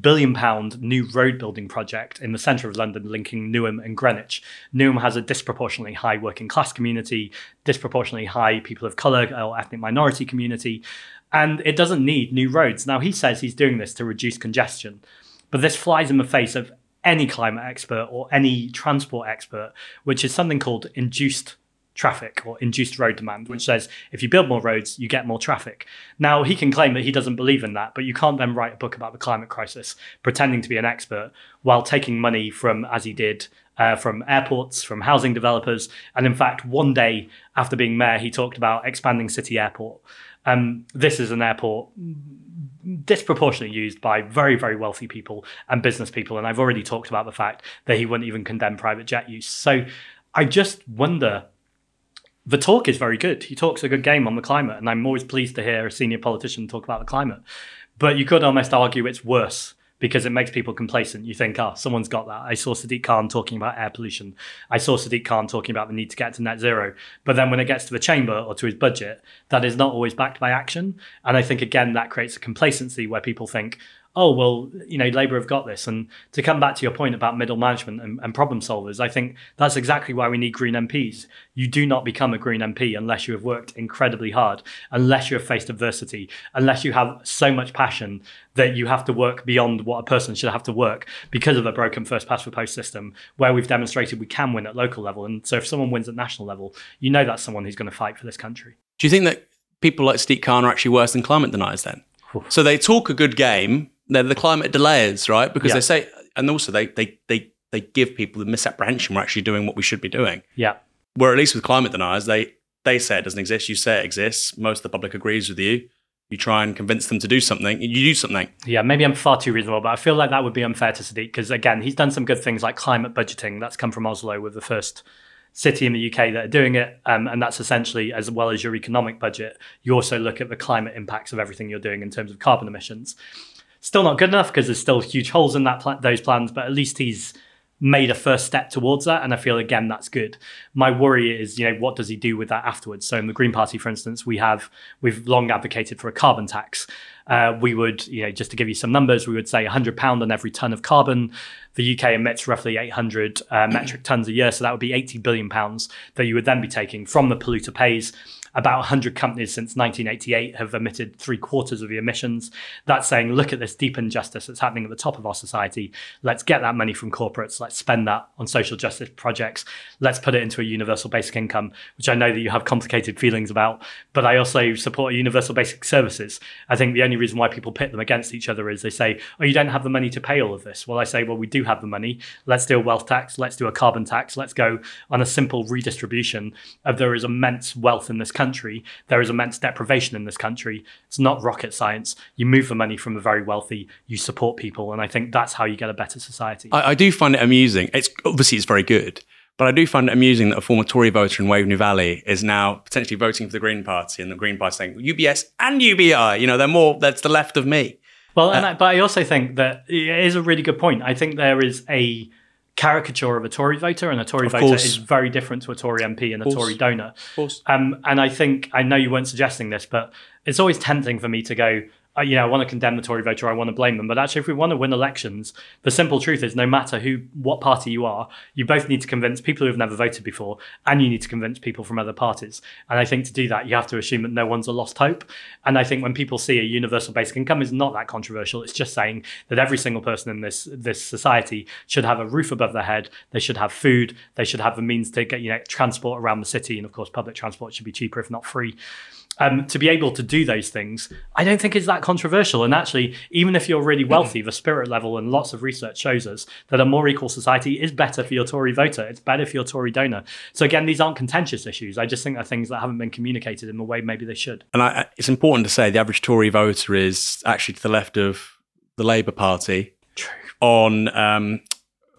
billion pound new road building project in the centre of London linking Newham and Greenwich. Newham has a disproportionately high working class community, disproportionately high people of colour or ethnic minority community, and it doesn't need new roads. Now, he says he's doing this to reduce congestion, but this flies in the face of any climate expert or any transport expert, which is something called induced traffic or induced road demand, which says if you build more roads, you get more traffic. Now, he can claim that he doesn't believe in that, but you can't then write a book about the climate crisis pretending to be an expert while taking money from, as he did, uh, from airports, from housing developers. And in fact, one day after being mayor, he talked about expanding City Airport. Um, this is an airport disproportionately used by very, very wealthy people and business people. And I've already talked about the fact that he wouldn't even condemn private jet use. So I just wonder the talk is very good. He talks a good game on the climate, and I'm always pleased to hear a senior politician talk about the climate. But you could almost argue it's worse because it makes people complacent. You think, oh, someone's got that. I saw Sadiq Khan talking about air pollution. I saw Sadiq Khan talking about the need to get to net zero. But then when it gets to the chamber or to his budget, that is not always backed by action. And I think, again, that creates a complacency where people think, oh well you know labour have got this. And to come back to your point about middle management and, and, problem solvers i think that's exactly why we need green mps you do not become a green mp unless you have worked incredibly hard unless you have faced adversity unless you have so much passion that you have to work beyond what a person should have to work because of a broken first past the post system where we've demonstrated we can win at local level. And so if someone wins at national level you know that's someone who's going to fight for this country. Do you think that people like Sadiq Khan are actually worse than climate deniers then? So they talk a good game they're the climate delayers, right? Because yeah. they say, and also they they they they give people the misapprehension we're actually doing what we should be doing. Yeah. Where at least with climate deniers, they they say it doesn't exist. You say it exists. Most of the public agrees with you. You try and convince them to do something. You do something. Yeah, maybe I'm far too reasonable, but I feel like that would be unfair to Sadiq because again, he's done some good things like climate budgeting. That's come from Oslo with the first city in the UK that are doing it. Um, and that's essentially, as well as your economic budget, you also look at the climate impacts of everything you're doing in terms of carbon emissions. Still not good enough because there's still huge holes in that pl- those plans, but at least he's made a first step towards that and i feel again that's good. My worry is you know what does he do with that afterwards? So in the green party for instance we have we've long advocated for a carbon tax. Uh, we would you know just to give you some numbers we would say 100 pound on every ton of carbon. The uk emits roughly 800 uh, metric tons a year so that would be 80 billion pounds that you would then be taking from the polluter pays about 100 companies since 1988 have emitted three quarters of the emissions. That's saying, look at this deep injustice that's happening at the top of our society. Let's get that money from corporates. Let's spend that on social justice projects. Let's put it into a universal basic income, which I know that you have complicated feelings about. But I also support universal basic services. I think the only reason why people pit them against each other is they say, oh, you don't have the money to pay all of this. Well, I say, well, we do have the money. Let's do a wealth tax. Let's do a carbon tax. Let's go on a simple redistribution of there is immense wealth in this country, there is immense deprivation in this country. It's not rocket science. You move the money from the very wealthy, you support people, and I think that's how you get a better society. I, I do find it amusing. It's obviously it's very good. But I do find it amusing that a former Tory voter in Waveney Valley is now potentially voting for the Green Party, and the Green Party saying UBS and UBI. You know, they're more that's the left of me. Well, uh, I, but I also think that it is a really good point. I think there is a caricature of a Tory voter, and a Tory voter is very different to a Tory MP and a Tory donor. Um, and I think I know you weren't suggesting this, but it's always tempting for me to go, uh, you know, I want to condemn the Tory voter, I want to blame them. But actually, if we want to win elections, the simple truth is no matter who, what party you are, you both need to convince people who have never voted before, and you need to convince people from other parties. And I think to do that, you have to assume that no one's a lost hope. And I think when people see a universal basic income is not that controversial. It's just saying that every single person in this this society should have a roof above their head. They should have food. They should have the means to get you know transport around the city, and of course, public transport should be cheaper if not free um, to be able to do those things, I don't think is that controversial. And actually, even if you're really wealthy, the spirit level and lots of research shows us that a more equal society is better for your Tory voter. It's better for your Tory donor. So again, these aren't contentious issues. I just think they're things that haven't been communicated in the way maybe they should. And I, it's important to say the average Tory voter is actually to the left of the Labour Party. True. On um,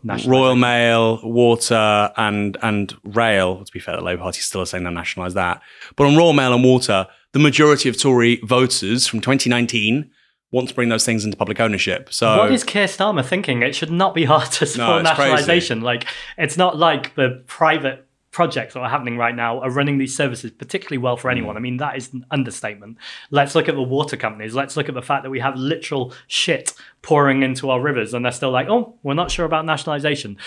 Royal Mail, water, and and rail. To be fair, the Labour Party still are saying they'll nationalise that. But on Royal Mail and water, the majority of Tory voters from 2019 want to bring those things into public ownership. So what is Keir Starmer thinking? It should not be hard to support no, nationalisation. Like it's not like the private projects that are happening right now are running these services particularly well for anyone. Mm. I mean, that is an understatement. Let's look at the water companies. Let's look at the fact that we have literal shit pouring into our rivers and they're still like, oh, we're not sure about nationalization.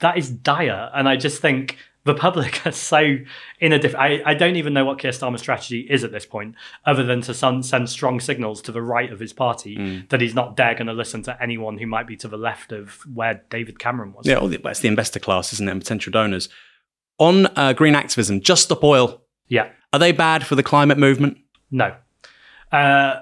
That is dire. And I just think the public are so in a different. I, I don't even know what Keir Starmer's strategy is at this point, other than to send, send strong signals to the right of his party mm. that he's not dare going to listen to anyone who might be to the left of where David Cameron was. Yeah, well, it's the investor class, isn't it? And potential donors on uh, green activism, Just Stop Oil. Yeah. Are they bad for the climate movement? No. Uh,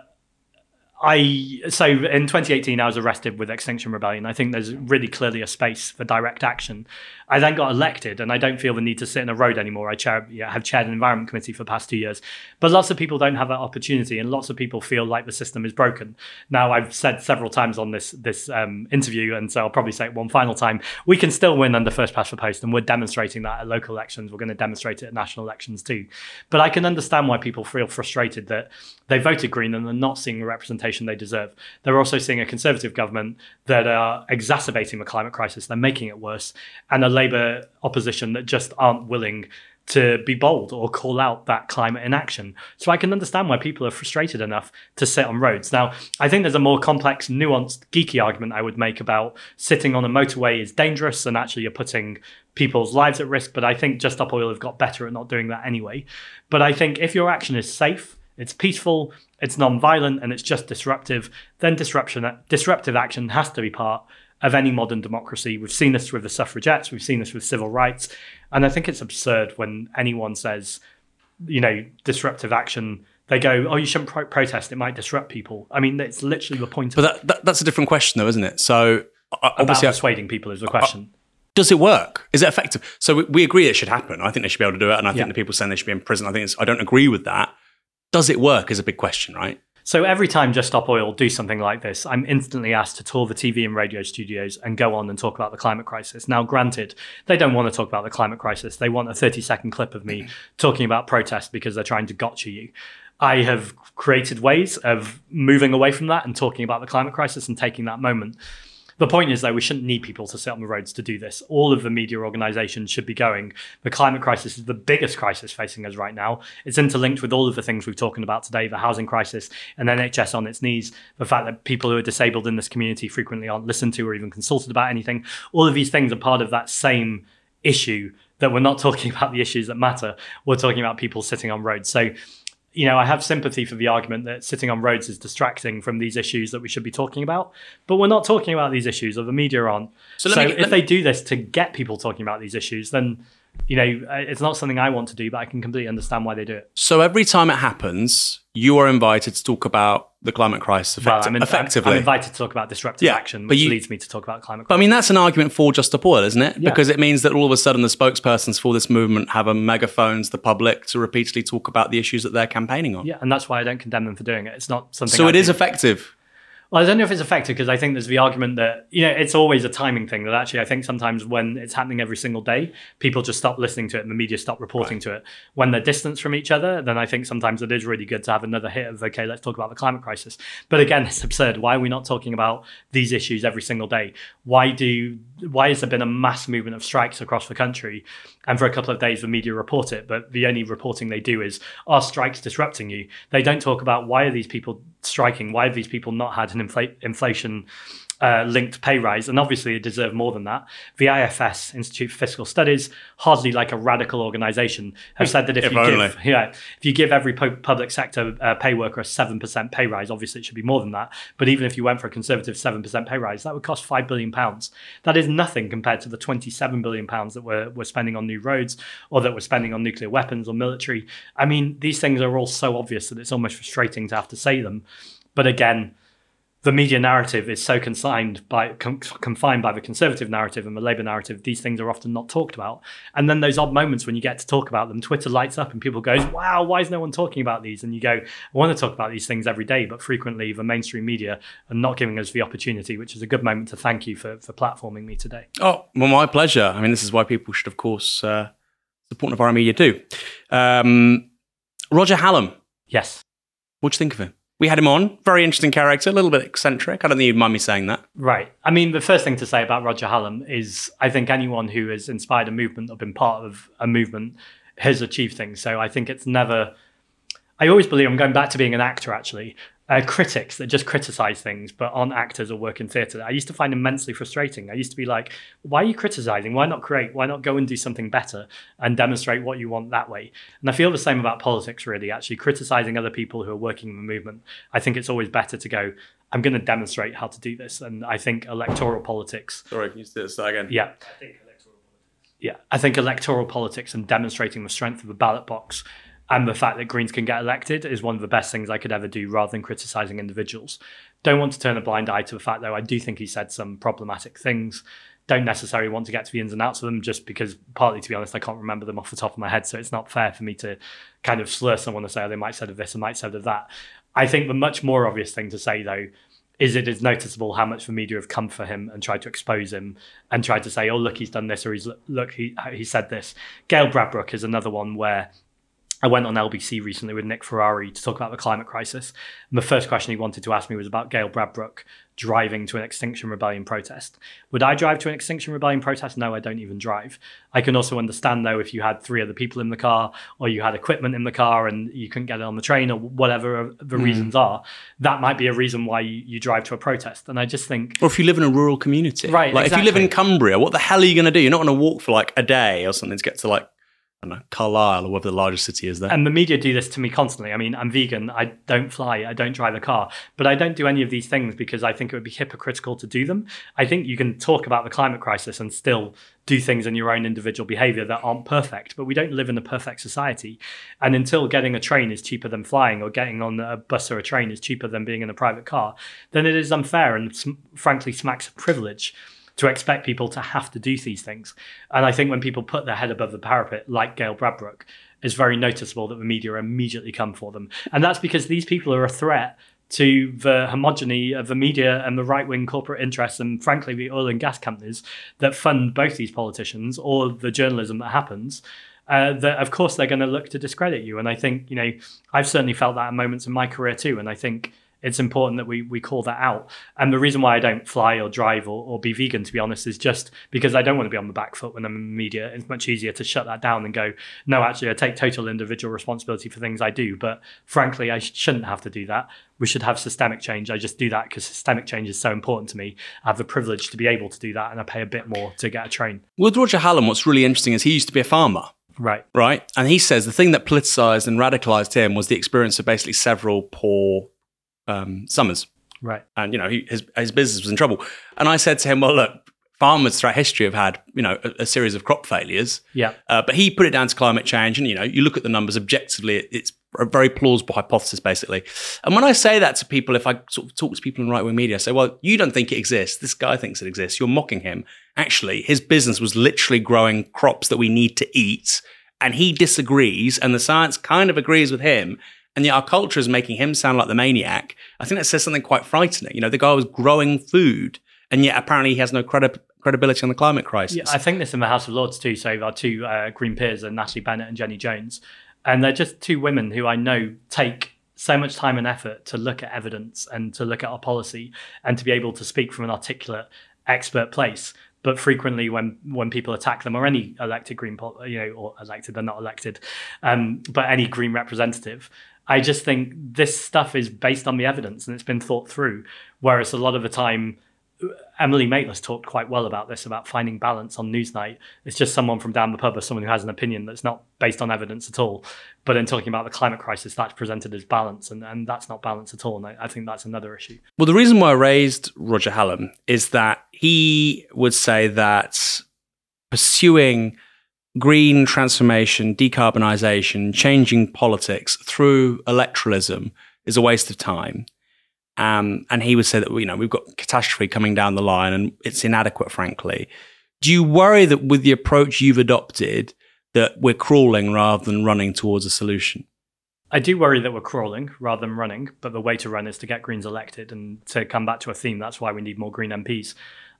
I so in 2018 I was arrested with Extinction Rebellion. I think there's really clearly a space for direct action. I then got elected, and I don't feel the need to sit in a road anymore. I chair, yeah, have chaired an environment committee for the past two years, but lots of people don't have that opportunity, and lots of people feel like the system is broken. Now I've said several times on this this um, interview, and so I'll probably say it one final time: we can still win under first past the post, and we're demonstrating that at local elections. We're going to demonstrate it at national elections too. But I can understand why people feel frustrated that they voted Green and they're not seeing representation they deserve. They're also seeing a Conservative government that are exacerbating the climate crisis. They're making it worse, and a Labour opposition that just aren't willing to be bold or call out that climate inaction. So I can understand why people are frustrated enough to sit on roads. Now, I think there's a more complex, nuanced, geeky argument I would make about sitting on a motorway is dangerous and actually you're putting people's lives at risk. But I think Just Stop Oil have got better at not doing that anyway. But I think if your action is safe, it's peaceful, it's non-violent, and it's just disruptive, then disruption, disruptive action has to be part of any modern democracy. We've seen this with the suffragettes, we've seen this with civil rights, and I think it's absurd when anyone says, you know, disruptive action. They go, oh, you shouldn't pro- protest; it might disrupt people. I mean, it's literally the point. But that, that, that's a different question, though, isn't it? So uh, obviously, persuading people is the question. Uh, does it work? Is it effective? So we, we, agree it should happen. I think they should be able to do it, and I think the people saying they should be in prison. I think I don't agree with that does it work is a big question, right? So every time Just Stop Oil do something like this, I'm instantly asked to tour the TV and radio studios and go on and talk about the climate crisis. Now, granted, they don't want to talk about the climate crisis. They want a 30 second clip of me mm-hmm. talking about protest because they're trying to gotcha you. I have created ways of moving away from that and talking about the climate crisis and taking that moment. The point is, though, we shouldn't need people to sit on the roads to do this. All of the media organizations should be going. The climate crisis is the biggest crisis facing us right now. It's interlinked with all of the things we've talking about today the housing crisis and NHS on its knees, the fact that people who are disabled in this community frequently aren't listened to or even consulted about anything. All of these things are part of that same issue that we're not talking about the issues that matter. We're talking about people sitting on roads. So you know, I have sympathy for the argument that sitting on roads is distracting from these issues that we should be talking about. But we're not talking about these issues, or the media aren't. So, so me, if they do this to get people talking about these issues, then you know, it's not something I want to do, but I can completely understand why they do it. So every time it happens, you are invited to talk about the climate crisis effect- well, I'm in, effectively. I'm, I'm, invited to talk about disruptive yeah, action, which you, leads me to talk about climate crisis. But I mean, that's an argument for Just Stop Oil, isn't it? Yeah. Because it means that all of a sudden the spokespersons for this movement have a megaphones the public to repeatedly talk about the issues that they're campaigning on. Yeah, and that's why I don't condemn them for doing it. It's not something. So I it is effective. Well, I don't know if it's effective because I think there's the argument that, you know, it's always a timing thing that actually I think sometimes when it's happening every single day, people just stop listening to it and the media stop reporting right. to it. When they're distanced from each other, then I think sometimes it is really good to have another hit of, okay, let's talk about the climate crisis. But again, it's absurd. Why are we not talking about these issues every single day? Why do, why has there been a mass movement of strikes across the country? And for a couple of days, the media report it, but the only reporting they do is, are strikes disrupting you? They don't talk about why are these people striking? Why have these people not had an infl- inflation uh, linked pay rise, and obviously they deserve more than that. The IFS, Institute for Fiscal Studies, hardly like a radical organization, have said that if, if you only. give yeah, if you give every pu- public sector uh, pay worker a seven percent pay rise, obviously it should be more than that. But even if you went for a conservative seven percent pay rise, that would cost five billion pounds. That is nothing compared to the twenty-seven billion pounds that we're, we're spending on new roads or that we're spending on nuclear weapons or military. I mean, these things are all so obvious that it's almost frustrating to have to say them. But again, the media narrative is so consigned by com- confined by the conservative narrative and the labor narrative these things are often not talked about. And then those odd moments when you get to talk about them twitter lights up and people goes wow why is no one talking about these? And you go i want to talk about these things every day but frequently the mainstream media are not giving us the opportunity which is a good moment to thank you for, for platforming me today. Oh well my pleasure. I mean this is why people should of course uh, support Novara Media too. Um, roger hallam. Yes. What do you think of him we had him on. Very interesting character, a little bit eccentric. I don't think you'd mind me saying that. Right. I mean, the first thing to say about Roger Hallam is I think anyone who has inspired a movement or been part of a movement has achieved things. So I think it's never. I always believe I'm going back to being an actor actually uh, critics that just criticize things but aren't actors or work in theatre. I used to find immensely frustrating. I used to be like, why are you criticizing? Why not create? Why not go and do something better and demonstrate what you want that way? And I feel the same about politics, really, actually, criticizing other people who are working in the movement. I think it's always better to go, I'm going to demonstrate how to do this. And I think electoral politics. Sorry, can you say that again? Yeah. I think electoral politics. yeah, I think electoral politics and demonstrating the strength of the ballot box and the fact that Greens can get elected is one of the best things I could ever do rather than criticising individuals. Don't want to turn a blind eye to the fact, though, I do think he said some problematic things. Don't necessarily want to get to the ins and outs of them just because, partly, to be honest, I can't remember them off the top of my head. So it's not fair for me to kind of slur someone and say, oh, they might have said of this, and might have said of that. I think the much more obvious thing to say, though, is it is noticeable how much the media have come for him and tried to expose him and tried to say, oh, look, he's done this or he's look, he, he said this. Gail Bradbrook is another one where I went on LBC recently with Nick Ferrari to talk about the climate crisis. And the first question he wanted to ask me was about Gail Bradbrook driving to an Extinction Rebellion protest. Would I drive to an Extinction Rebellion protest? No, I don't even drive. I can also understand, though, if you had three other people in the car or you had equipment in the car and you couldn't get it on the train or whatever the mm. reasons are, that might be a reason why you, you, drive to a protest. And I just think. Or if you live in a rural community. Right. Like exactly. if you live in Cumbria, what the hell are you going to do? You're not going to walk for like a day or something to get to like Carlisle or whatever the largest city is there. And the media do this to me constantly. I mean, I'm vegan, I don't fly, I don't drive a car, but I don't do any of these things because I think it would be hypocritical to do them. I think you can talk about the climate crisis and still do things in your own individual behavior that aren't perfect, but we don't live in a perfect society. And until getting a train is cheaper than flying or getting on a bus or a train is cheaper than being in a private car, then it is unfair and frankly smacks of privilege to expect people to have to do these things. And I think when people put their head above the parapet, like Gail Bradbrook, it's very noticeable that the media immediately come for them. And that's because these people are a threat to the homogeny of the media and the right wing corporate interests, and frankly, the oil and gas companies that fund both these politicians or the journalism that happens. Uh, that of course they're going to look to discredit you. And I think, you know, I've certainly felt that at moments in my career too. And I think it's important that we we call that out. And the reason why I don't fly or drive or, or be vegan, to be honest, is just because I don't want to be on the back foot when I'm in the media. It's much easier to shut that down and go, no, actually, I take total individual responsibility for things I do. But frankly, I sh- shouldn't have to do that. We should have systemic change. I just do that because systemic change is so important to me. I have the privilege to be able to do that, and I pay a bit more to get a train. With Roger Hallam, what's really interesting is he used to be a farmer. Right. Right. And he says the thing that politicized and radicalized him was the experience of basically several poor um, summers. Right. And, you know, he, his, his business was in trouble. And I said to him, well, look, farmers throughout history have had, you know, a, a series of crop failures. Yeah. Uh, but he put it down to climate change. And, you know, you look at the numbers objectively, it's a very plausible hypothesis, basically. And when I say that to people, if I sort of talk to people in right wing media, I say, well, you don't think it exists. This guy thinks it exists. You're mocking him. Actually, his business was literally growing crops that we need to eat. And he disagrees, and the science kind of agrees with him and yet our culture is making him sound like the maniac. I think that says something quite frightening. You know, the guy was growing food, and yet apparently he has no credi- credibility on the climate crisis. Yeah, I think this in the House of Lords too. So our two uh, Green peers are Natalie Bennett and Jenny Jones, and they're just two women who I know take so much time and effort to look at evidence and to look at our policy and to be able to speak from an articulate expert place but frequently when when people attack them or any elected green you know or elected they're not elected um, but any green representative I just think this stuff is based on the evidence and it's been thought through. Whereas a lot of the time, Emily Maitlis talked quite well about this, about finding balance on Newsnight. It's just someone from down the pub or someone who has an opinion that's not based on evidence at all. But in talking about the climate crisis, that's presented as balance, and, and that's not balance at all. And I, I think that's another issue. Well, the reason why I raised Roger Hallam is that he would say that pursuing green transformation, decarbonisation, changing politics through electoralism is a waste of time. Um, and he would say that you know we've got catastrophe coming down the line and it's inadequate, frankly. Do you worry that with the approach you've adopted that we're crawling rather than running towards a solution? I do worry that we're crawling rather than running, but the way to run is to get Greens elected. And to come back to a theme, that's why we need more Green MPs.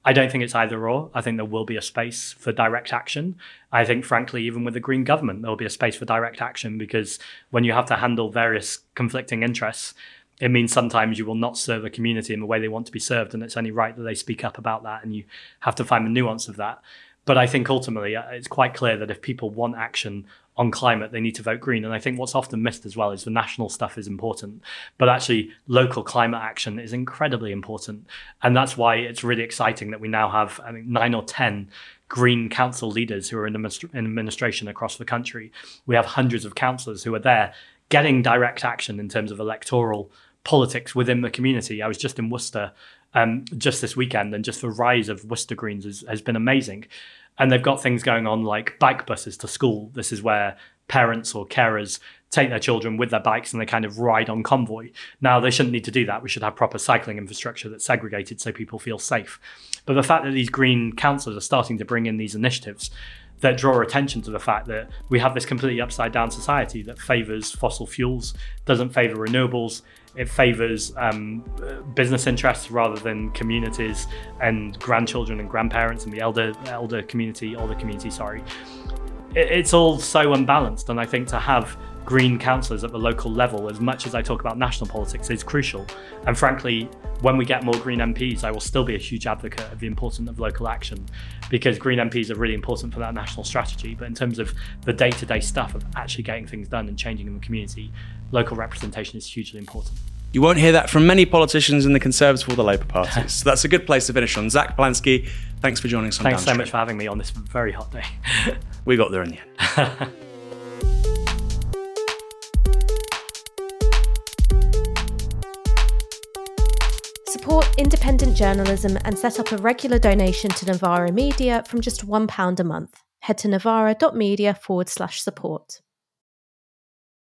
I don't think it's either or. I think there will be a space for direct action. I think, frankly, even with the Green government, there will be a space for direct action because when you have to handle various conflicting interests, it means sometimes you will not serve a community in the way they want to be served. And it's only right that they speak up about that. And you have to find the nuance of that. But I think ultimately uh, it's quite clear that if people want action on climate, they need to vote green. And I think what's often missed as well is the national stuff is important, but actually local climate action is incredibly important. And that's why it's really exciting that we now have, I think, nine or 10 green council leaders who are in, administration across the country. We have hundreds of councillors who are there getting direct action in terms of electoral politics within the community. I was just in Worcester um, just this weekend, and just the rise of Worcester Greens has, has been amazing and they've got things going on like bike buses to school. This is where parents or carers take their children with their bikes and they kind of ride on convoy. Now, they shouldn't need to do that. We should have proper cycling infrastructure that's segregated so people feel safe. But the fact that these green councils are starting to bring in these initiatives that draw attention to the fact that we have this completely upside down society that favors fossil fuels, doesn't favor renewables, it favors um, business interests rather than communities and grandchildren and grandparents and the elder elder community, older community. Sorry, it, it's all so unbalanced, and I think to have green councillors at the local level, as much as I talk about national politics, is crucial. And frankly, when we get more green MPs, I will still be a huge advocate of the importance of local action because green MPs are really important for that national strategy. But in terms of the day to day stuff of actually getting things done and changing in the community, local representation is hugely important. You won't hear that from many politicians in the Conservative or the Labour parties. so that's a good place to finish on. Zack Polanski, thanks for joining us on Thanks Downstream. so much for having me on this very hot day. we got there in the end. Support independent journalism and set up a regular donation to Novara Media from just £1 a month. Head to novara.media forward slash support.